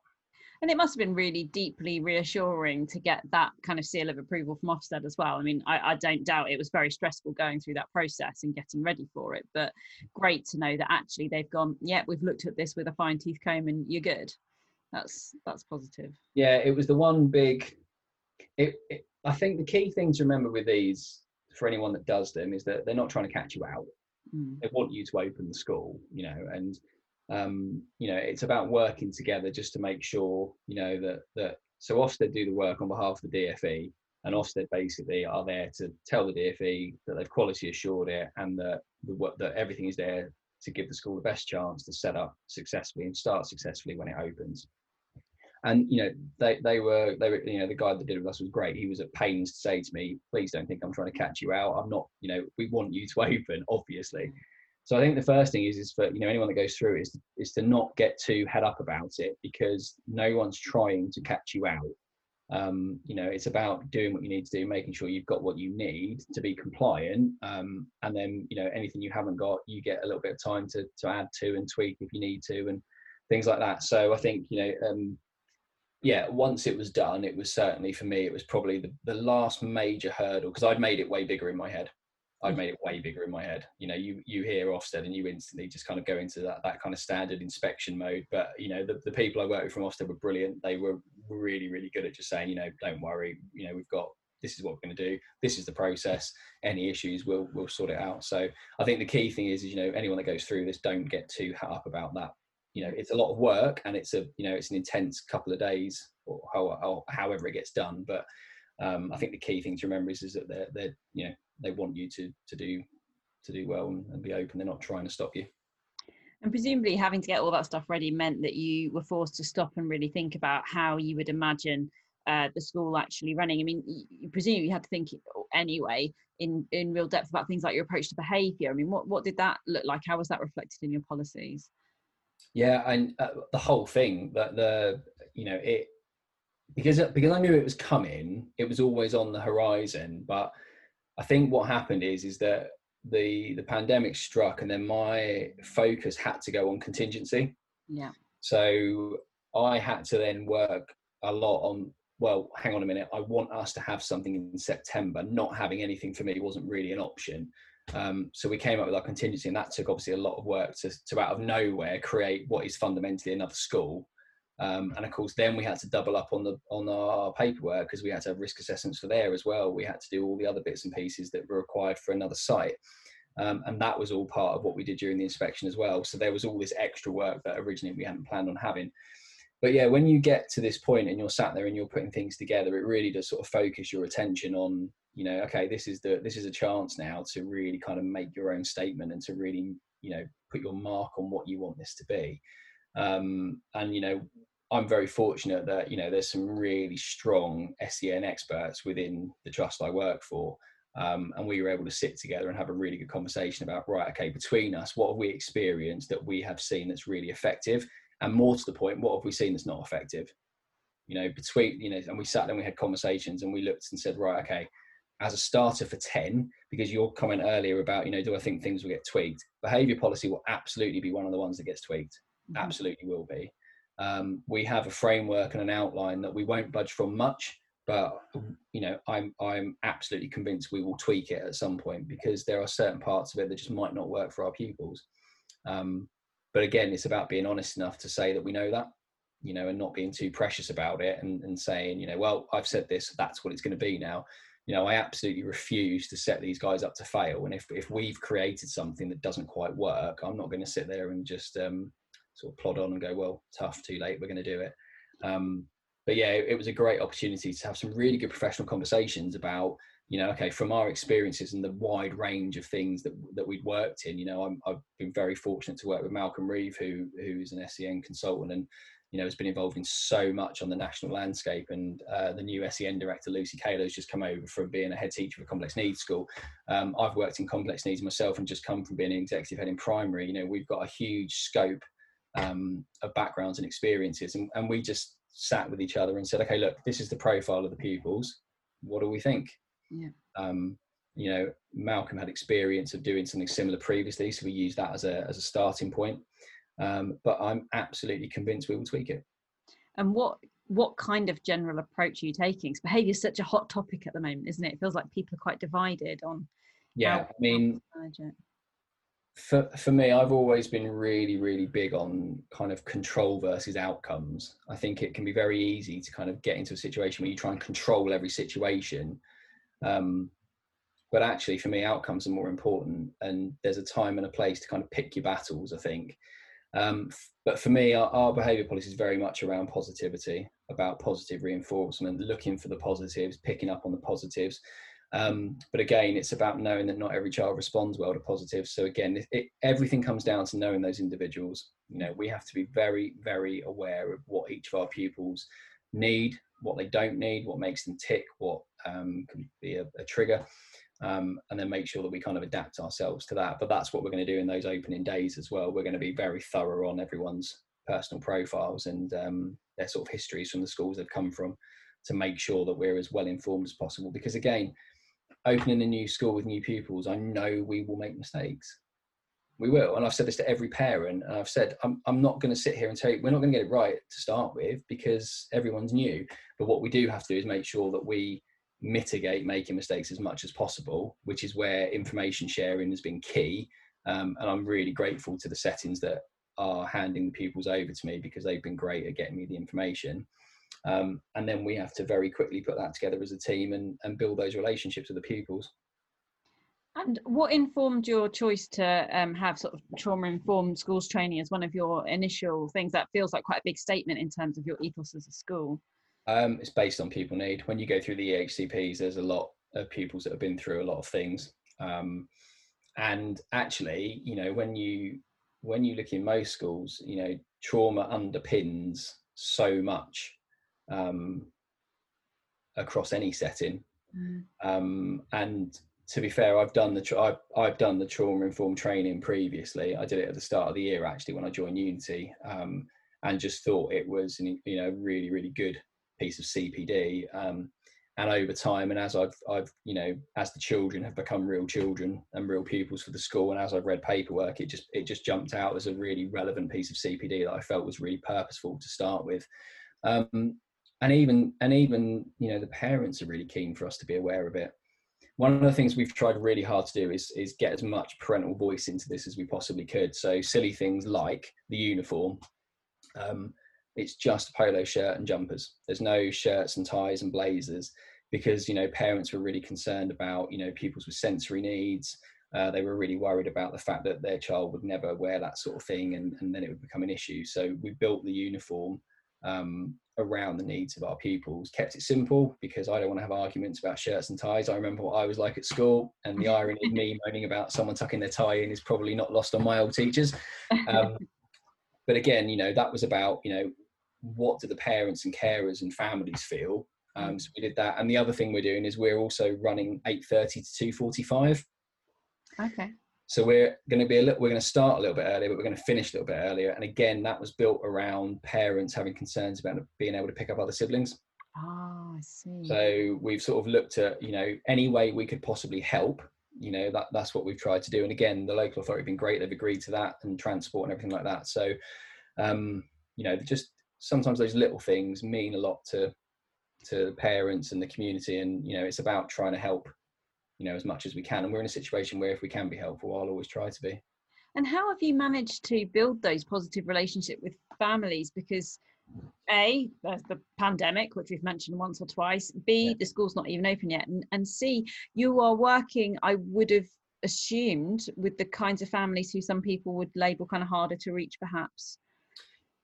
[SPEAKER 1] and it must have been really deeply reassuring to get that kind of seal of approval from Ofsted as well. I mean, I, I, don't doubt it was very stressful going through that process and getting ready for it, but great to know that actually they've gone, yeah, we've looked at this with a fine tooth comb and you're good. That's that's positive.
[SPEAKER 2] Yeah, it was the one big. It, it I think the key thing to remember with these, for anyone that does them, is that they're not trying to catch you out. Mm. They want you to open the school, you know, and um, you know it's about working together just to make sure, you know, that that so Ofsted do the work on behalf of the DFE, and Ofsted basically are there to tell the DFE that they've quality assured it and that the that everything is there to give the school the best chance to set up successfully and start successfully when it opens. And you know they they were they were you know the guy that did it with us was great. He was at pains to say to me please don't think i'm trying to catch you out. I'm not you know we want you to (laughs) open obviously. So i think the first thing is is for you know anyone that goes through is, is to not get too head up about it because no one's trying to catch you out um, you know it's about doing what you need to do making sure you've got what you need to be compliant um, and then you know anything you haven't got you get a little bit of time to, to add to and tweak if you need to and things like that so i think you know um, yeah, once it was done, it was certainly for me, it was probably the, the last major hurdle because I'd made it way bigger in my head. I'd made it way bigger in my head. You know, you you hear Ofsted and you instantly just kind of go into that that kind of standard inspection mode. But you know, the, the people I worked with from Ofsted were brilliant. They were really, really good at just saying, you know, don't worry, you know, we've got this is what we're going to do. This is the process. Any issues, we'll we'll sort it out. So I think the key thing is, is you know, anyone that goes through this, don't get too hung up about that you know it's a lot of work and it's a you know it's an intense couple of days or, how, or however it gets done but um, I think the key thing to remember is, is that they're, they're you know they want you to to do to do well and, and be open they're not trying to stop you
[SPEAKER 1] and presumably having to get all that stuff ready meant that you were forced to stop and really think about how you would imagine uh, the school actually running. I mean, you, presumably you had to think anyway in in real depth about things like your approach to behaviour. I mean, what what did that look like? How was that reflected in your policies?
[SPEAKER 2] Yeah, and uh, the whole thing that the you know it because because I knew it was coming, it was always on the horizon. But I think what happened is is that the the pandemic struck, and then my focus had to go on contingency.
[SPEAKER 1] Yeah.
[SPEAKER 2] So I had to then work a lot on. Well, hang on a minute. I want us to have something in September. Not having anything for me wasn't really an option. Um, so we came up with our contingency, and that took obviously a lot of work to, to out of nowhere create what is fundamentally another school. Um, and of course, then we had to double up on the on our paperwork because we had to have risk assessments for there as well. We had to do all the other bits and pieces that were required for another site, um, and that was all part of what we did during the inspection as well. So there was all this extra work that originally we hadn't planned on having. But yeah, when you get to this point and you're sat there and you're putting things together, it really does sort of focus your attention on you know okay this is the this is a chance now to really kind of make your own statement and to really you know put your mark on what you want this to be um, and you know i'm very fortunate that you know there's some really strong sen experts within the trust i work for um, and we were able to sit together and have a really good conversation about right okay between us what have we experienced that we have seen that's really effective? And more to the point what have we seen that's not effective? You know between you know and we sat and we had conversations and we looked and said right okay as a starter for 10 because your comment earlier about you know do i think things will get tweaked behavior policy will absolutely be one of the ones that gets tweaked. Mm-hmm. absolutely will be um, we have a framework and an outline that we won't budge from much but you know i'm i'm absolutely convinced we will tweak it at some point because there are certain parts of it that just might not work for our pupils. Um, but again it's about being honest enough to say that we know that you know and not being too precious about it and, and saying you know well i've said this that's what it's going to be now. You know i absolutely refuse to set these guys up to fail and if, if we've created something that doesn't quite work i'm not going to sit there and just um, sort of plod on and go well tough too late we're going to do it um, but yeah, it, it was a great opportunity to have some really good professional conversations about you know, okay, from our experiences and the wide range of things that that we'd worked in, you know, i have been very fortunate to work with Malcolm Reeve, who who's an SEN consultant and you know has been involved in so much on the national landscape. And uh, the new SEN director, Lucy Kaler, has just come over from being a head teacher of a complex needs school. Um, I've worked in complex needs myself and just come from being an executive head in primary. You know, we've got a huge scope um, of backgrounds and experiences, and, and we just sat with each other and said, okay, look, this is the profile of the pupils. What do we think?
[SPEAKER 1] Yeah.
[SPEAKER 2] Um, you know, Malcolm had experience of doing something similar previously, so we used that as a as a starting point. Um, but I'm absolutely convinced we will tweak it.
[SPEAKER 1] And what what kind of general approach are you taking? Because behaviour is such a hot topic at the moment, isn't it? It feels like people are quite divided on.
[SPEAKER 2] Yeah, I mean, for for me, I've always been really, really big on kind of control versus outcomes. I think it can be very easy to kind of get into a situation where you try and control every situation. Um, but actually, for me, outcomes are more important, and there's a time and a place to kind of pick your battles. I think. Um, but for me, our, our behaviour policy is very much around positivity, about positive reinforcement, looking for the positives, picking up on the positives, um, but again, it's about knowing that not every child responds well to positives. So again, it, it, everything comes down to knowing those individuals. You know, we have to be very, very aware of what each of our pupils need, what they don't need, what makes them tick, what um, can be a, a trigger, um, and then make sure that we kind of adapt ourselves to that. But that's what we're going to do in those opening days as well. We're going to be very thorough on everyone's personal profiles and um, their sort of histories from the schools they've come from to make sure that we're as well informed as possible. Because again, opening a new school with new pupils, I know we will make mistakes. We will. And I've said this to every parent. And I've said, I'm, I'm not going to sit here and tell you, we're not going to get it right to start with because everyone's new. But what we do have to do is make sure that we mitigate making mistakes as much as possible, which is where information sharing has been key. Um, and I'm really grateful to the settings that are handing the pupils over to me because they've been great at getting me the information. Um, and then we have to very quickly put that together as a team and, and build those relationships with the pupils.
[SPEAKER 1] And what informed your choice to um, have sort of trauma informed schools training as one of your initial things? That feels like quite a big statement in terms of your ethos as a school.
[SPEAKER 2] Um, it's based on pupil need. When you go through the EHCPs, there's a lot of pupils that have been through a lot of things. Um, and actually, you know, when you when you look in most schools, you know, trauma underpins so much um, across any setting. Mm. Um, and to be fair, I've done the tra- I've, I've done the trauma informed training previously. I did it at the start of the year actually when I joined Unity, um, and just thought it was an, you know really really good piece of CPD. Um, and over time, and as I've I've you know as the children have become real children and real pupils for the school, and as I've read paperwork, it just it just jumped out as a really relevant piece of CPD that I felt was really purposeful to start with. Um, and even and even you know the parents are really keen for us to be aware of it. One of the things we've tried really hard to do is is get as much parental voice into this as we possibly could. So silly things like the uniform um, it's just a polo shirt and jumpers. There's no shirts and ties and blazers because you know parents were really concerned about you know pupils with sensory needs. Uh, they were really worried about the fact that their child would never wear that sort of thing and, and then it would become an issue. So we built the uniform um, around the needs of our pupils. Kept it simple because I don't want to have arguments about shirts and ties. I remember what I was like at school, and the (laughs) irony of me moaning about someone tucking their tie in is probably not lost on my old teachers. Um, (laughs) but again, you know, that was about you know what do the parents and carers and families feel. Um, so we did that, and the other thing we're doing is we're also running eight thirty to two forty five.
[SPEAKER 1] Okay.
[SPEAKER 2] So we're going to be a little, we're going to start a little bit earlier, but we're going to finish a little bit earlier. And again, that was built around parents having concerns about being able to pick up other siblings.
[SPEAKER 1] Oh, I see.
[SPEAKER 2] So we've sort of looked at, you know, any way we could possibly help. You know, that that's what we've tried to do. And again, the local authority have been great. They've agreed to that and transport and everything like that. So, um, you know, just sometimes those little things mean a lot to to the parents and the community and you know it's about trying to help you know as much as we can and we're in a situation where if we can be helpful i'll always try to be.
[SPEAKER 1] And how have you managed to build those positive relationships with families? Because a there's the pandemic which we've mentioned once or twice. B yeah. the school's not even open yet. And, and c you are working i would have assumed with the kinds of families who some people would label kind of harder to reach perhaps.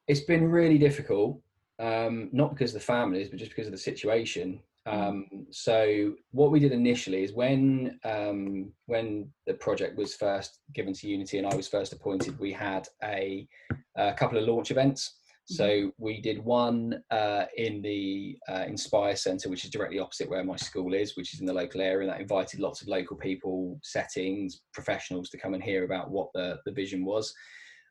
[SPEAKER 2] It's been really difficult um, not because of the families but just because of the situation. Um, so what we did initially is when um, when the project was first given to unity and i was first appointed we had a, a couple of launch events so mm-hmm. we did one uh, in the uh, Inspire Centre, which is directly opposite where my school is, which is in the local area. And that invited lots of local people, settings, professionals to come and hear about what the, the vision was.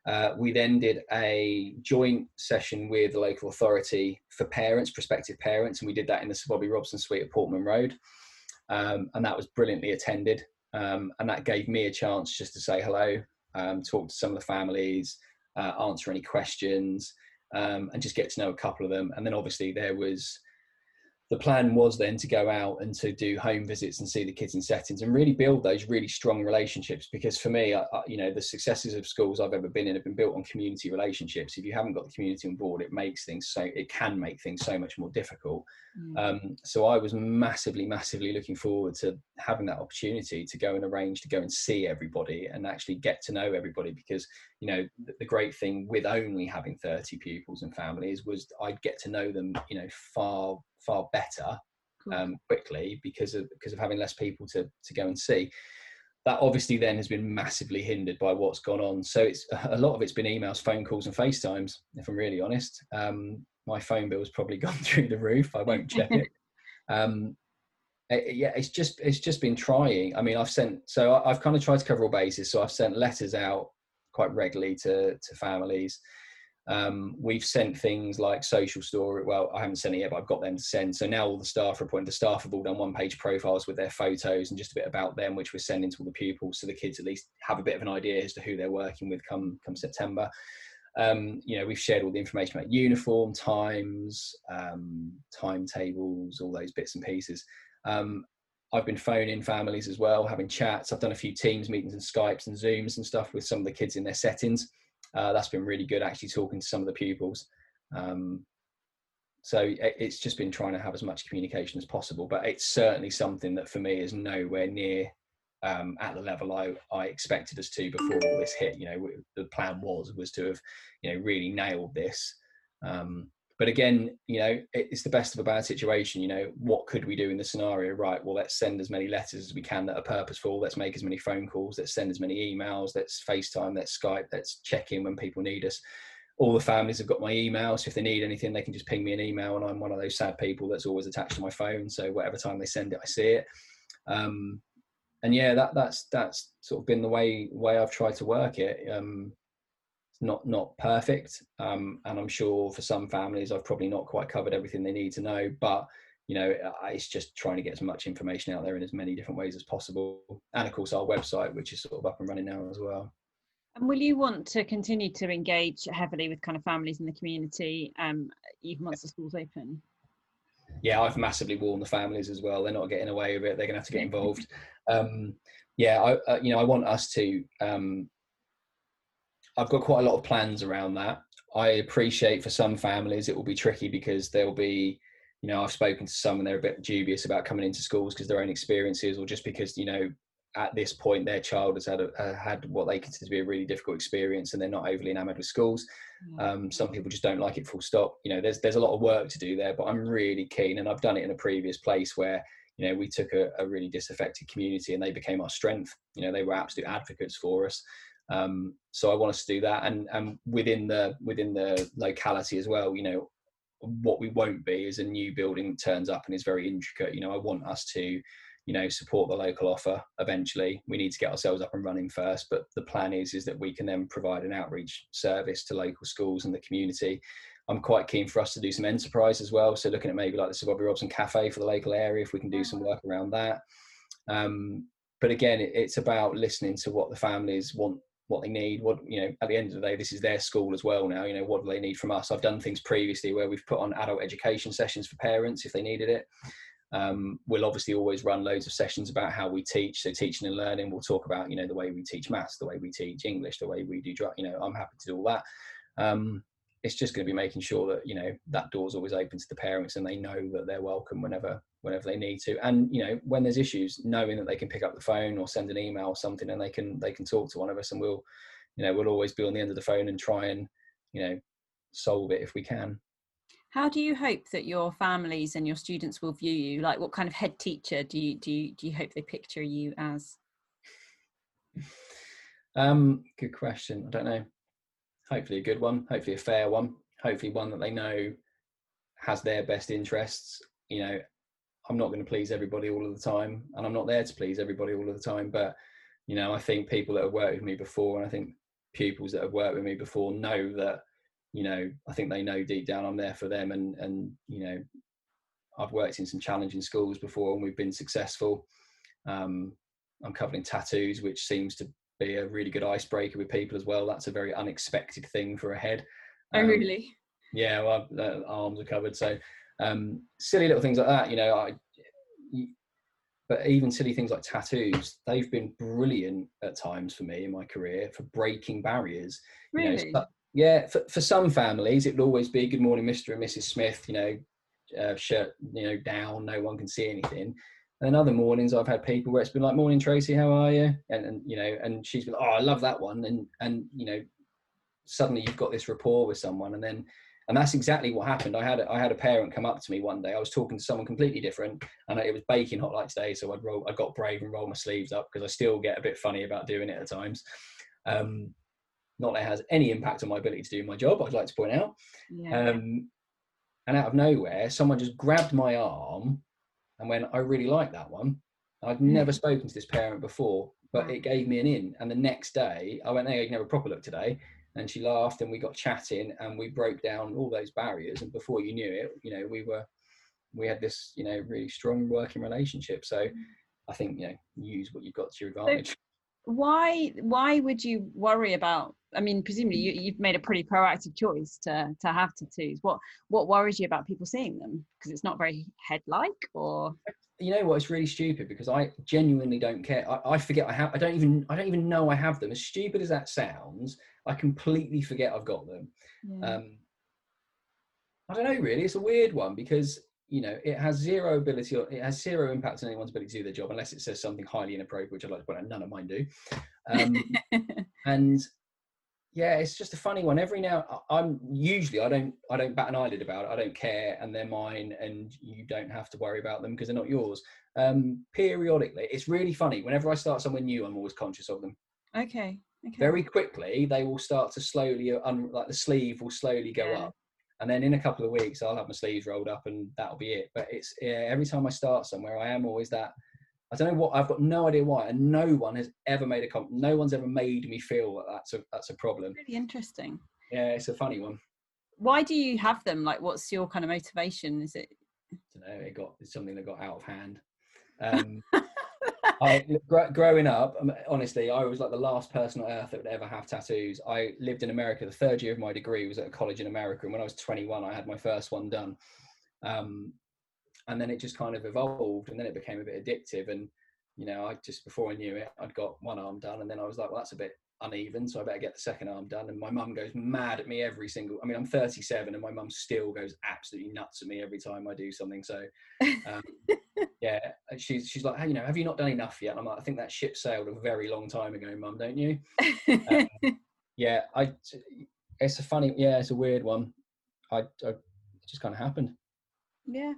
[SPEAKER 2] Uh, we then did a joint session with the local authority for parents, prospective parents, and we did that in the Sir Bobby Robson Suite at Portman Road. Um, and that was brilliantly attended. Um, and that gave me a chance just to say hello, um, talk to some of the families, uh, answer any questions um, and just get to know a couple of them. And then obviously there was the plan was then to go out and to do home visits and see the kids in settings and really build those really strong relationships because for me I, I, you know the successes of schools i've ever been in have been built on community relationships if you haven't got the community on board it makes things so it can make things so much more difficult mm. um, so i was massively massively looking forward to having that opportunity to go and arrange to go and see everybody and actually get to know everybody because you know the, the great thing with only having 30 pupils and families was i'd get to know them you know far far better um, quickly because of because of having less people to to go and see. That obviously then has been massively hindered by what's gone on. So it's a lot of it's been emails, phone calls, and FaceTimes. If I'm really honest, um, my phone bill has probably (laughs) gone through the roof. I won't check it. (laughs) Um, it, yeah, it's just it's just been trying. I mean, I've sent so I've kind of tried to cover all bases. So I've sent letters out quite regularly to to families. Um, we've sent things like social story. Well, I haven't sent it yet, but I've got them to send. So now all the staff are appointed. The staff have all done one page profiles with their photos and just a bit about them, which we're sending to all the pupils. So the kids at least have a bit of an idea as to who they're working with come, come September. Um, you know, we've shared all the information about uniform times, um, timetables, all those bits and pieces. Um, I've been phoning families as well, having chats. I've done a few Teams meetings and Skypes and Zooms and stuff with some of the kids in their settings uh, that's been really good actually talking to some of the pupils. Um, so it's just been trying to have as much communication as possible but it's certainly something that for me is nowhere near um, at the level I, I expected us to before all this hit. You know the plan was was to have you know really nailed this. Um, but again you know it's the best of a bad situation you know what could we do in the scenario? Right well let's send as many letters as we can that are purposeful. Let's make as many phone calls. Let's send as many emails. Let's facetime. Let's skype. Let's check in when people need us. All the families have got my email so if they need anything they can just ping me an email and i'm one of those sad people that's always attached to my phone. So whatever time they send it i see it. Um, and yeah that that's that's sort of been the way way i've tried to work it. Um, not not perfect um, and i'm sure for some families i've probably not quite covered everything they need to know but you know it's just trying to get as much information out there in as many different ways as possible. And of course our website which is sort of up and running now as well.
[SPEAKER 1] And will you want to continue to engage heavily with kind of families in the community um, even once the school's open?
[SPEAKER 2] Yeah i've massively warned the families as well. They're not getting away with it. They're going to have to get (laughs) involved. Um, yeah I, uh, you know i want us to um, I've got quite a lot of plans around that. I appreciate for some families it will be tricky because there'll be, you know, I've spoken to some and they're a bit dubious about coming into schools because their own experiences or just because, you know, at this point their child has had a, uh, had what they consider to be a really difficult experience and they're not overly enamored with schools. Um, some people just don't like it full stop. You know, there's there's a lot of work to do there, but I'm really keen and I've done it in a previous place where you know we took a, a really disaffected community and they became our strength. You know, they were absolute advocates for us. Um, so I want us to do that, and and within the within the locality as well. You know, what we won't be is a new building that turns up and is very intricate. You know, I want us to, you know, support the local offer. Eventually, we need to get ourselves up and running first. But the plan is is that we can then provide an outreach service to local schools and the community. I'm quite keen for us to do some enterprise as well. So looking at maybe like the Sir Bobby Robson Cafe for the local area, if we can do some work around that. Um, but again, it, it's about listening to what the families want what they need what you know at the end of the day this is their school as well now you know what do they need from us? I've done things previously where we've put on adult education sessions for parents if they needed it. Um, we'll obviously always run loads of sessions about how we teach so teaching and learning we'll talk about you know the way we teach maths the way we teach english the way we do you know i'm happy to do all that. Um, it's just going to be making sure that you know that door's always open to the parents and they know that they're welcome whenever whenever they need to. And you know when there's issues knowing that they can pick up the phone or send an email or something and they can they can talk to one of us and we'll you know we'll always be on the end of the phone and try and you know solve it if we can.
[SPEAKER 1] How do you hope that your families and your students will view you? Like what kind of head teacher do you do you, do you hope they picture you as?
[SPEAKER 2] Um good question. I don't know hopefully a good one, hopefully a fair one, hopefully one that they know has their best interests. You know, I'm not going to please everybody all of the time, and I'm not there to please everybody all of the time. But you know, I think people that have worked with me before, and I think pupils that have worked with me before know that. You know, I think they know deep down I'm there for them, and and you know, I've worked in some challenging schools before, and we've been successful. Um, I'm covering tattoos, which seems to be a really good icebreaker with people as well. That's a very unexpected thing for a head.
[SPEAKER 1] Oh, um, oh, really?
[SPEAKER 2] Yeah, well, uh, arms are covered. So um, silly little things like that, you know. I, but even silly things like tattoos, they've been brilliant at times for me in my career for breaking barriers.
[SPEAKER 1] Really?
[SPEAKER 2] You know, yeah, for, for some families, it would always be good morning, Mr. and Mrs. Smith, you know, uh, shirt, you know, down, no one can see anything. And other mornings I've had people where it's been like, "Morning, Tracy, how are you?" And, and you know, and she's been, "Oh, I love that one," and and you know, suddenly you've got this rapport with someone, and then and that's exactly what happened. I had a, I had a parent come up to me one day. I was talking to someone completely different, and it was baking hot like today. So I'd roll, I got brave and rolled my sleeves up because I still get a bit funny about doing it at times. Um, not that it has any impact on my ability to do my job. I'd like to point out. Yeah. Um, and out of nowhere, someone just grabbed my arm and when I really like that one. I'd hmm. never spoken to this parent before, but it gave me an in. And the next day, I went, "Hey, you can have a proper look today." And she laughed, and we got chatting, and we broke down all those barriers. And before you knew it, you know, we were, we had this, you know, really strong working relationship. So, hmm. I think you know, use what you've got to your advantage
[SPEAKER 1] why why would you worry about i mean presumably you, you've made a pretty proactive choice to to have tattoos. What what worries you about people seeing them? Because it's not very head like or?
[SPEAKER 2] You know what? It's really stupid because i genuinely don't care. I, I, forget i have i don't even i don't even know i have them. As stupid as that sounds i completely forget i've got them. Yeah. um i don't know really. It's a weird one because you know, it has zero ability or it has zero impact on anyone's ability to do their job unless it says something highly inappropriate, which I'd like to point out none of mine do. Um, (laughs) and yeah, it's just a funny one. Every now, I'm usually I don't I don't bat an eyelid about it. I don't care, and they're mine, and you don't have to worry about them because they're not yours. Um, periodically, it's really funny. Whenever I start somewhere new, I'm always conscious of them.
[SPEAKER 1] Okay. Okay.
[SPEAKER 2] Very quickly, they will start to slowly, un- like the sleeve will slowly go yeah. up, and then in a couple of weeks I'll have my sleeves rolled up and that'll be it. But it's yeah, every time I start somewhere, I am always that. I don't know what I've got no idea why, and no one has ever made a comp. No one's ever made me feel that that's a that's a problem.
[SPEAKER 1] Really interesting.
[SPEAKER 2] Yeah, it's a funny one.
[SPEAKER 1] Why do you have them? Like, what's your kind of motivation? Is it?
[SPEAKER 2] I don't know. It got it's something that got out of hand. Um, (laughs) I, growing up, um, honestly, I was like the last person on earth that would ever have tattoos. I lived in America. The third year of my degree was at a college in America, and when I was 21, I had my first one done. Um, and then it just kind of evolved, and then it became a bit addictive. And you know, I just before I knew it, I'd got one arm done, and then I was like, well, that's a bit uneven, so I better get the second arm done. And my mum goes mad at me every single. I mean, I'm 37, and my mum still goes absolutely nuts at me every time I do something. So, um, (laughs) yeah, she's she's like, hey, you know, have you not done enough yet? And I'm like, I think that ship sailed a very long time ago, mum, don't you? um, (laughs) yeah, I. It's a funny, yeah, it's a weird one. I, I it just kind of happened.
[SPEAKER 1] Yeah,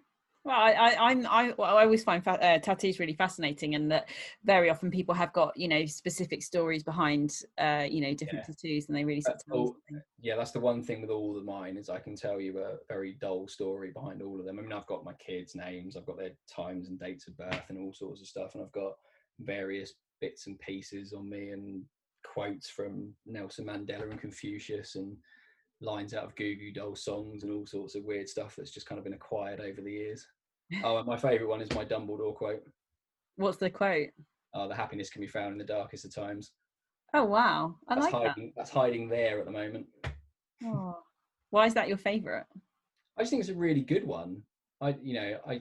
[SPEAKER 1] well, I, I, I'm, I, well, I always find fa- uh, tattoos really fascinating, and that very often people have got, you know, specific stories behind, uh, you know, different yeah. tattoos, and they really sort
[SPEAKER 2] of Yeah, that's the one thing with all of mine is I can tell you a very dull story behind all of them. I mean, I've got my kids' names, I've got their times and dates of birth, and all sorts of stuff, and I've got various bits and pieces on me, and quotes from Nelson Mandela and Confucius, and lines out of Goo Goo Doll songs, and all sorts of weird stuff that's just kind of been acquired over the years. Oh, and my favourite one is my Dumbledore quote.
[SPEAKER 1] What's the quote?
[SPEAKER 2] Oh, the happiness can be found in the darkest of times.
[SPEAKER 1] Oh wow, I
[SPEAKER 2] that's
[SPEAKER 1] like
[SPEAKER 2] hiding, That's hiding there at the moment.
[SPEAKER 1] Oh. Why is that your favourite?
[SPEAKER 2] I just think it's a really good one. I, you know, I uh,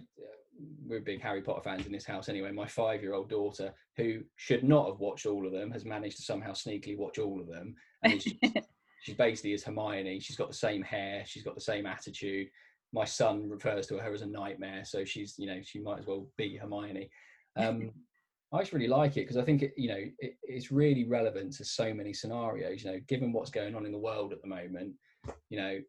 [SPEAKER 2] we're big Harry Potter fans in this house anyway. My five-year-old daughter, who should not have watched all of them, has managed to somehow sneakily watch all of them. And (laughs) she's basically as Hermione. She's got the same hair. She's got the same attitude. My son refers to her as a nightmare, so she's, you know, she might as well be Hermione. Um, (laughs) I just really like it because I think it, you know, it, it's really relevant to so many scenarios. You know, given what's going on in the world at the moment, you know,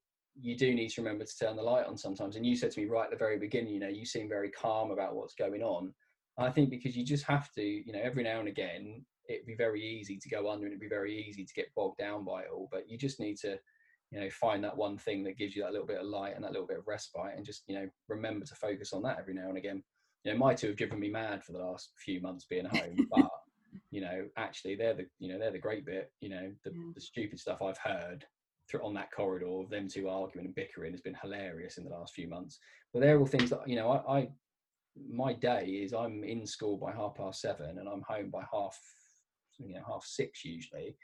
[SPEAKER 2] you do need to remember to turn the light on sometimes. And you said to me right at the very beginning, you know, you seem very calm about what's going on. I think because you just have to, you know, every now and again, it'd be very easy to go under and it'd be very easy to get bogged down by it all. But you just need to, you know, find that one thing that gives you that little bit of light and that little bit of respite and just, you know, remember to focus on that every now and again. You know, my two have driven me mad for the last few months being (laughs) home, but you know, actually they're the, you know, they're the great bit, you know, the,
[SPEAKER 1] Yeah.
[SPEAKER 2] the stupid stuff I've heard through on that corridor of them two arguing and bickering has been hilarious in the last few months. But they're all things that you know. I, I my day is I'm in school by half past seven and I'm home by half you know half six usually.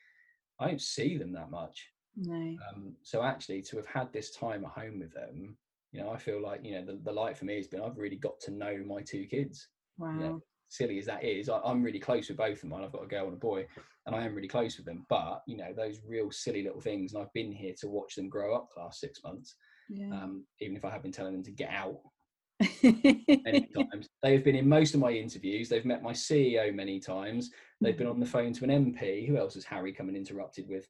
[SPEAKER 2] I don't see them that much.
[SPEAKER 1] No.
[SPEAKER 2] Um, so actually, to have had this time at home with them, you know, I feel like you know the, the light for me has been I've really got to know my two kids.
[SPEAKER 1] Wow.
[SPEAKER 2] You know, silly as that is, I, I'm really close with both of mine. I've got a girl and a boy, and I am really close with them. But you know, those real silly little things, and I've been here to watch them grow up the last six months.
[SPEAKER 1] Yeah.
[SPEAKER 2] Um, even if I have been telling them to get out many (laughs) times, they have been in most of my interviews. They've met my CEO many times. They've been on the phone to an MP. Who else has Harry come and interrupted with?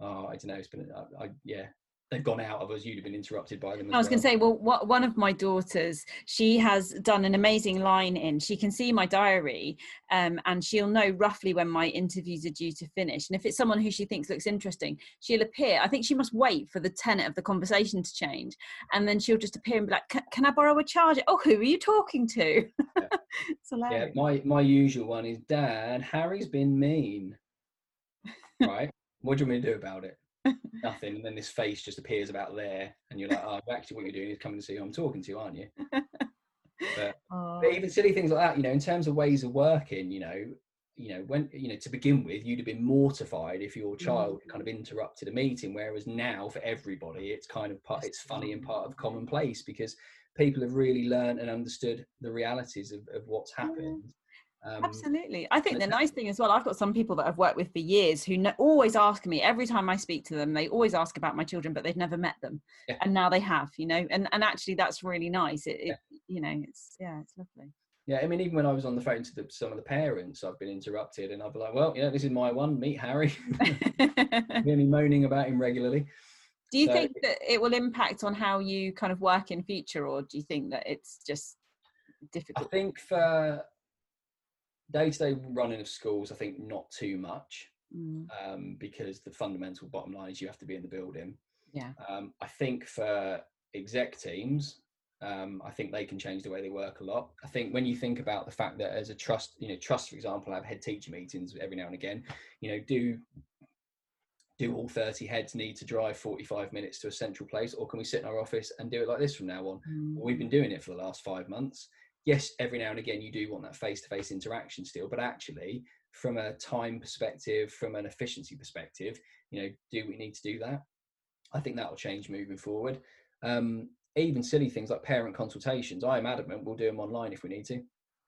[SPEAKER 2] Oh, I don't know. It's been, I, I, yeah, they've gone out of us. You'd have been interrupted by them.
[SPEAKER 1] I was
[SPEAKER 2] well.
[SPEAKER 1] going to say, well, what, one of my daughters, she has done an amazing line in. She can see my diary, um, and she'll know roughly when my interviews are due to finish. And if it's someone who she thinks looks interesting, she'll appear. I think she must wait for the tenet of the conversation to change, and then she'll just appear and be like, "Can, I borrow a charger? Oh, who are you talking to?" (laughs) it's
[SPEAKER 2] Yeah,
[SPEAKER 1] hilarious.
[SPEAKER 2] my my usual one is Dad. Harry's been mean. Right? What do you want me to do about it? (laughs) Nothing. And then this face just appears about there, and you're like, oh, actually, what you're doing is coming to see who I'm talking to, aren't you? (laughs)
[SPEAKER 1] Oh,
[SPEAKER 2] But even silly things like that, you know, in terms of ways of working, you know, you know, when you know, to begin with, you'd have been mortified if your mm. child kind of interrupted a meeting. Whereas now, for everybody, it's kind of part, it's funny and part of mm. commonplace because people have really learned and understood the realities of, of what's mm. happened. Um,
[SPEAKER 1] Absolutely. I think the nice thing as well, I've got some people that I've worked with for years who always ask me every time I speak to them, they always ask about my children, but they've never met them.
[SPEAKER 2] Yeah.
[SPEAKER 1] And now they have, you know, and, and actually that's really nice. It,
[SPEAKER 2] Yeah.
[SPEAKER 1] it you know, it's, yeah, it's lovely.
[SPEAKER 2] Yeah, I mean, even when I was on the phone to the, some of the parents, I've been interrupted, and I'd be like, "Well, you know, this is my one. Meet Harry." (laughs) (laughs) Me moaning about him regularly.
[SPEAKER 1] do you
[SPEAKER 2] So-
[SPEAKER 1] think that it will impact on how you kind of work in future or do you think that it's just difficult?
[SPEAKER 2] I think for day-to-day running of schools, I think not too much,
[SPEAKER 1] Mm,
[SPEAKER 2] um, because the fundamental bottom line is you have to be in the building.
[SPEAKER 1] yeah.
[SPEAKER 2] Um, I think for exec teams, um, I think they can change the way they work a lot. I think when you think about the fact that as a trust, you know, trust, for example, I have head teacher meetings every now and again, you know, do do all 30 heads need to drive 45 minutes to a central place or can we sit in our office and do it like this from now on
[SPEAKER 1] Mm,
[SPEAKER 2] well, we've been doing it for the last five months yes every now and again you do want that face-to-face interaction still but actually from a time perspective from an efficiency perspective you know do we need to do that i think that will change moving forward um, even silly things like parent consultations i am adamant we'll do them online if we need to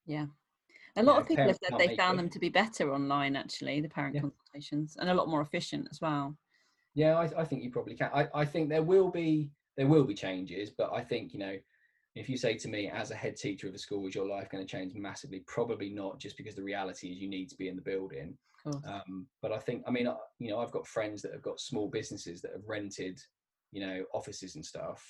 [SPEAKER 1] yeah. A lot of people have said they found
[SPEAKER 2] it.
[SPEAKER 1] them to be better online, actually, the parent
[SPEAKER 2] Yeah.
[SPEAKER 1] consultations, and a lot more efficient as well.
[SPEAKER 2] Yeah, I, I think you probably can. I, I think there will be there will be changes, but I think you know, if you say to me as a head teacher of a school, is your life going to change massively? Probably not, just because the reality is you need to be in the building. Um, but I think, I mean, I- you know, I've got friends that have got small businesses that have rented, you know, offices and stuff,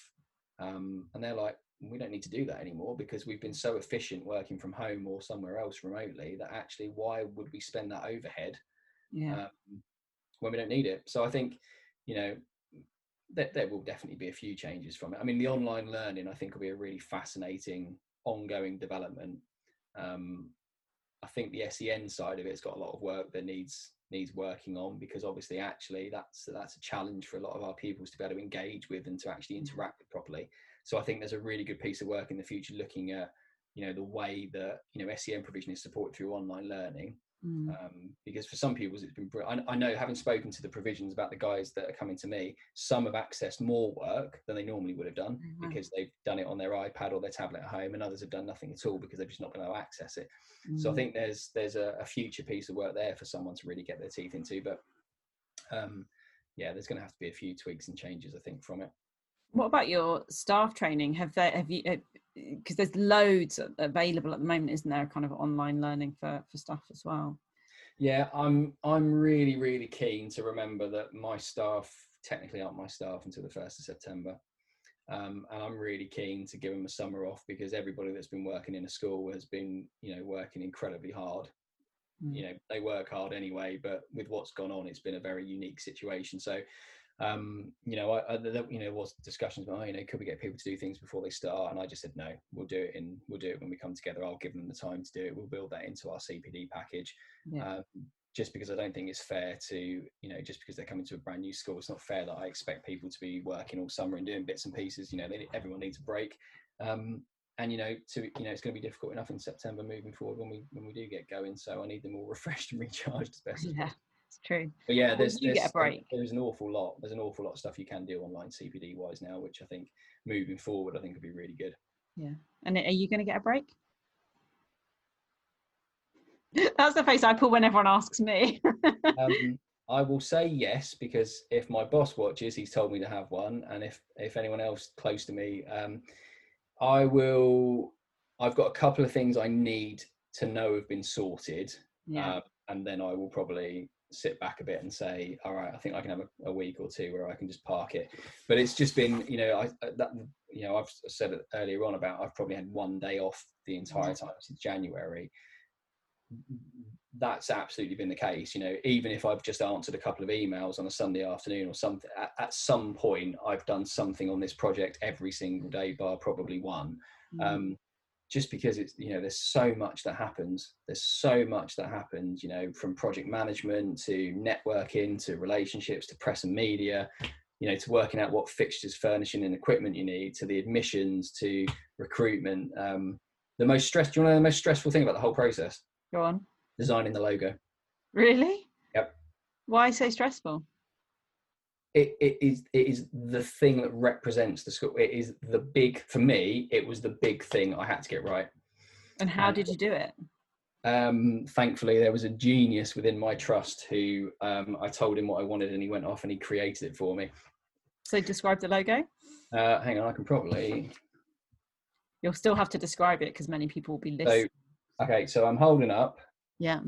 [SPEAKER 2] um, and they're like, we don't need to do that anymore because we've been so efficient working from home or somewhere else remotely that actually, why would we spend that overhead?
[SPEAKER 1] yeah.
[SPEAKER 2] um, when we don't need it. So I think, you know, there, there will definitely be a few changes from it. I mean, the online learning, I think, will be a really fascinating ongoing development. Um, I think the SEN side of it's got a lot of work that needs needs working on because obviously, actually, that's that's a challenge for a lot of our pupils to be able to engage with and to actually interact with properly. So I think there's a really good piece of work in the future looking at, you know, the way that you know SEN provision is supported through online learning
[SPEAKER 1] Mm.
[SPEAKER 2] Um, because for some people it's been. I, I know, having spoken to the provisions about the guys that are coming to me, some have accessed more work than they normally would have done
[SPEAKER 1] wow.
[SPEAKER 2] because they've done it on their iPad or their tablet at home, and others have done nothing at all because they've just not been able to access it. So I
[SPEAKER 1] Mm.
[SPEAKER 2] think there's there's a, a future piece of work there for someone to really get their teeth into. But um, yeah, there's going to have to be a few tweaks and changes, I think, from it.
[SPEAKER 1] What about your staff training? Have they have you because there's loads available at the moment, isn't there? Kind of online learning for for staff as well.
[SPEAKER 2] Yeah, I'm I'm really really keen to remember that my staff technically aren't my staff until the first of September, um, and I'm really keen to give them a summer off because everybody that's been working in a school has been you know working incredibly hard.
[SPEAKER 1] Mm.
[SPEAKER 2] You know they work hard anyway, but with what's gone on, it's been a very unique situation. So. Um, you know, I, I, there, you know, was discussions about, oh, you know, could we get people to do things before they start? And I just said, no, we'll do it in, we'll do it when we come together. I'll give them the time to do it. We'll build that into our CPD package
[SPEAKER 1] Yeah.
[SPEAKER 2] um, just because I don't think it's fair to, you know, just because they're coming to a brand new school, it's not fair that I expect people to be working all summer and doing bits and pieces. You know, they, everyone needs a break. Um, and you know, to you know, it's going to be difficult enough in September moving forward when we when we do get going. So I need them all (laughs) refreshed and recharged as best as
[SPEAKER 1] Yeah,
[SPEAKER 2] possible.
[SPEAKER 1] It's true.
[SPEAKER 2] But yeah, there's, there's there's an awful lot. There's an awful lot of stuff you can do online CPD wise now, which I think moving forward, I think would be really good.
[SPEAKER 1] Yeah. And are you going to get a break? (laughs) That's the face I pull when everyone asks me. (laughs)
[SPEAKER 2] um, I will say yes because if my boss watches, he's told me to have one, and if if anyone else close to me, um, I will. I've got a couple of things I need to know have been sorted,
[SPEAKER 1] yeah.
[SPEAKER 2] um, and then I will probably sit back a bit and say, all right, I think I can have a, a week or two where I can just park it. But it's just been, you know, I that you know I've said it earlier on about I've probably had one day off the entire time since January that's absolutely been the case. You know, even if I've just answered a couple of emails on a Sunday afternoon or something, at, at some point I've done something on this project every single day, bar probably one.
[SPEAKER 1] Mm.
[SPEAKER 2] Um, just because it's you know there's so much that happens. There's so much that happens. You know, from project management to networking to relationships to press and media. You know, to working out what fixtures, furnishing, and equipment you need, to the admissions, to recruitment. Um, the most stress. Do you want to know the most stressful thing about the whole process?
[SPEAKER 1] Go on.
[SPEAKER 2] Designing the logo.
[SPEAKER 1] Really?
[SPEAKER 2] Yep.
[SPEAKER 1] Why so stressful?
[SPEAKER 2] It, it is it is the thing that represents the school. It is the big for me. It was the big thing I had to get right.
[SPEAKER 1] And how did you do it?
[SPEAKER 2] Um, thankfully, there was a genius within my trust who um, I told him what I wanted, and he went off and he created it for me.
[SPEAKER 1] So describe the logo.
[SPEAKER 2] Uh, hang on, I can probably.
[SPEAKER 1] You'll still have to describe it because many people will be
[SPEAKER 2] So,
[SPEAKER 1] listening.
[SPEAKER 2] okay, so I'm holding up
[SPEAKER 1] yeah.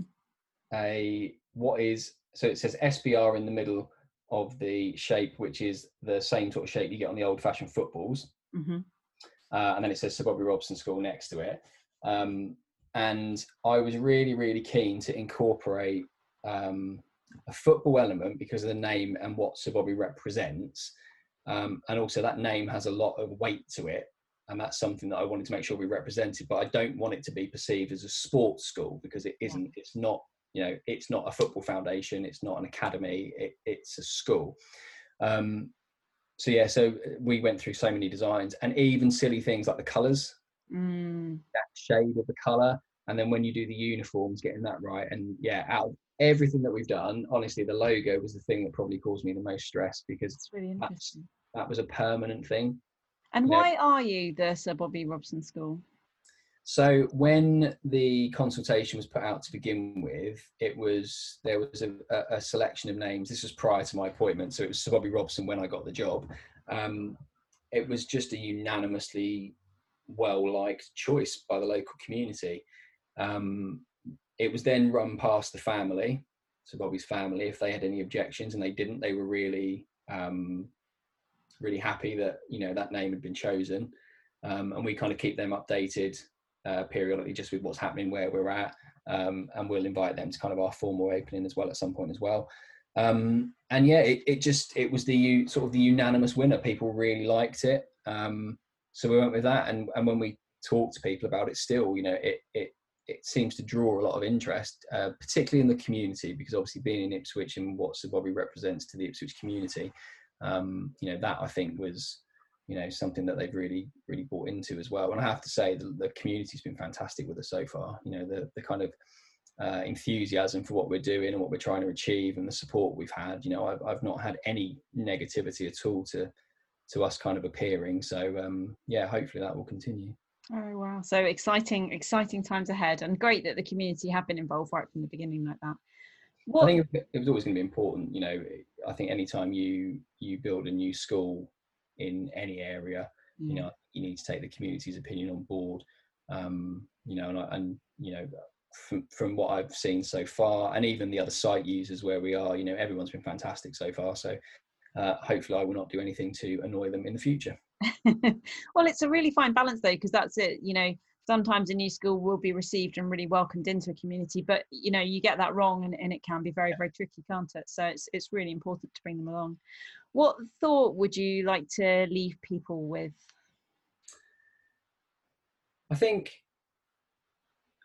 [SPEAKER 2] a what is so it says SBR in the middle of the shape, which is the same sort of shape you get on the old-fashioned footballs.
[SPEAKER 1] hmm
[SPEAKER 2] uh, and then it says Sir Bobby Robson School next to it. Um, and I was really, really keen to incorporate um, a football element because of the name and what Sir Bobby represents. Um, and also, that name has a lot of weight to it. And that's something that I wanted to make sure we represented. But I don't want it to be perceived as a sports school because it isn't. It's not. You know, it's not a football foundation. It's not an academy. It, it's a school. Um, so yeah, so we went through so many designs and even silly things like the colours,
[SPEAKER 1] Mm.
[SPEAKER 2] that shade of the colour, and then when you do the uniforms, getting that right. And yeah, out of everything that we've done, honestly, the logo was the thing that probably caused me the most stress because
[SPEAKER 1] It's really
[SPEAKER 2] that was a permanent thing.
[SPEAKER 1] And
[SPEAKER 2] yeah.
[SPEAKER 1] why are you the Sir Bobby Robson School?
[SPEAKER 2] So when the consultation was put out to begin with, it was there was a, a, selection of names. This was prior to my appointment, so it was Sir Bobby Robson when I got the job. Um, it was just a unanimously well liked choice by the local community. Um, it was then run past the family, Sir Bobby's family, if they had any objections, and they didn't. They were really um, really happy that you know that name had been chosen, um, and we kind of keep them updated uh, periodically just with what's happening where we're at um, and we'll invite them to kind of our formal opening as well at some point as well. Um, and yeah it, it just it was the sort of the unanimous winner. People really liked it. Um, so we went with that and, and when we talk to people about it still you know it it it seems to draw a lot of interest uh, particularly in the community because obviously being in ipswich and what sir bobby represents to the ipswich community um, you know that i think was you know something that they've really really bought into as well and i have to say the, the community's been fantastic with us so far you know the the kind of uh, enthusiasm for what we're doing and what we're trying to achieve and the support we've had. You know, I've, I've not had any negativity at all to to us kind of appearing. So um, yeah, hopefully that will continue.
[SPEAKER 1] Oh wow! So exciting, exciting times ahead, and great that the community have been involved right from the beginning like that.
[SPEAKER 2] What... I think it was always going to be important. You know, I think anytime you you build a new school in any area, mm. you know, you need to take the community's opinion on board. Um, you know, and, and you know, from, from what I've seen so far, and even the other site users where we are, you know, everyone's been fantastic so far. So uh, hopefully, I will not do anything to annoy them in the future. (laughs)
[SPEAKER 1] well, it's a really fine balance though, because that's it. You know, sometimes a new school will be received and really welcomed into a community, but you know, you get that wrong, and, and it can be very, very tricky, can't it? So it's it's really important to bring them along. What thought would you like to leave people with?
[SPEAKER 2] I think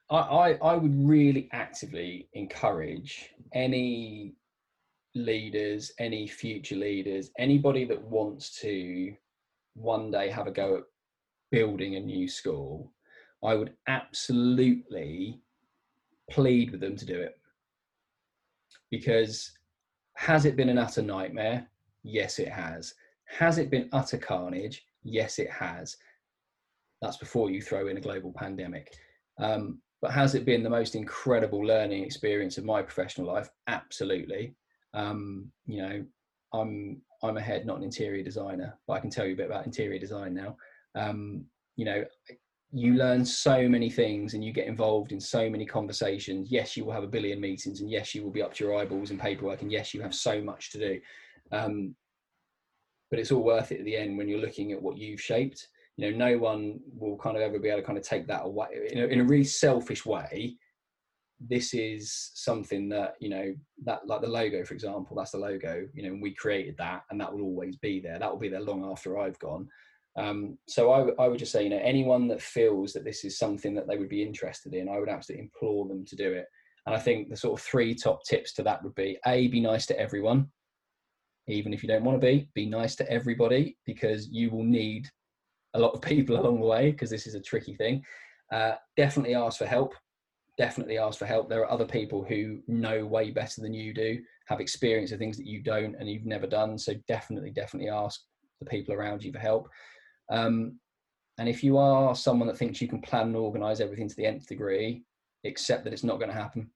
[SPEAKER 2] I, I, I would really actively encourage any leaders, any future leaders, anybody that wants to one day have a go at building a new school, I would absolutely plead with them to do it. Because has it been an utter nightmare? Yes, it has. Has it been utter carnage? Yes, it has. That's before you throw in a global pandemic. Um, but has it been the most incredible learning experience of my professional life? Absolutely. Um, you know, I'm I'm a head, not an interior designer, but I can tell you a bit about interior design now. Um, you know, you learn so many things and you get involved in so many conversations. Yes, you will have a billion meetings, and yes, you will be up to your eyeballs in paperwork, and yes, you have so much to do. Um, but it's all worth it at the end when you're looking at what you've shaped you know no one will kind of ever be able to kind of take that away in a, in a really selfish way this is something that you know that like the logo for example that's the logo you know we created that and that will always be there that will be there long after i've gone um, so I would just say you know anyone that feels that this is something that they would be interested in i would absolutely implore them to do it and i think the sort of three top tips to that would be a be nice to everyone even if you don't want to be be nice to everybody because you will need a lot of people (laughs) along the way because this is a tricky thing. Uh, definitely ask for help. Definitely ask for help. There are other people who know way better than you do, have experience of things that you don't and you've never done. So definitely, definitely ask the people around you for help. Um, and if you are someone that thinks you can plan and organize everything to the nth degree, accept that it's not going to happen.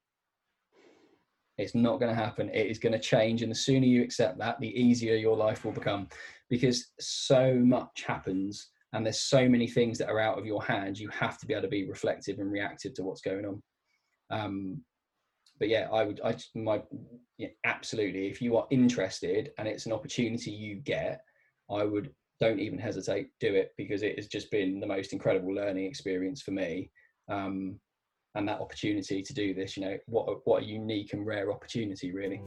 [SPEAKER 2] It's not going to happen. It is going to change. And the sooner you accept that, the easier your life will become because so much happens and there's so many things that are out of your hands you have to be able to be reflective and reactive to what's going on um, but yeah i would i my yeah, absolutely if you are interested and it's an opportunity you get i would don't even hesitate do it because it has just been the most incredible learning experience for me um, and that opportunity to do this you know what a, what a unique and rare opportunity really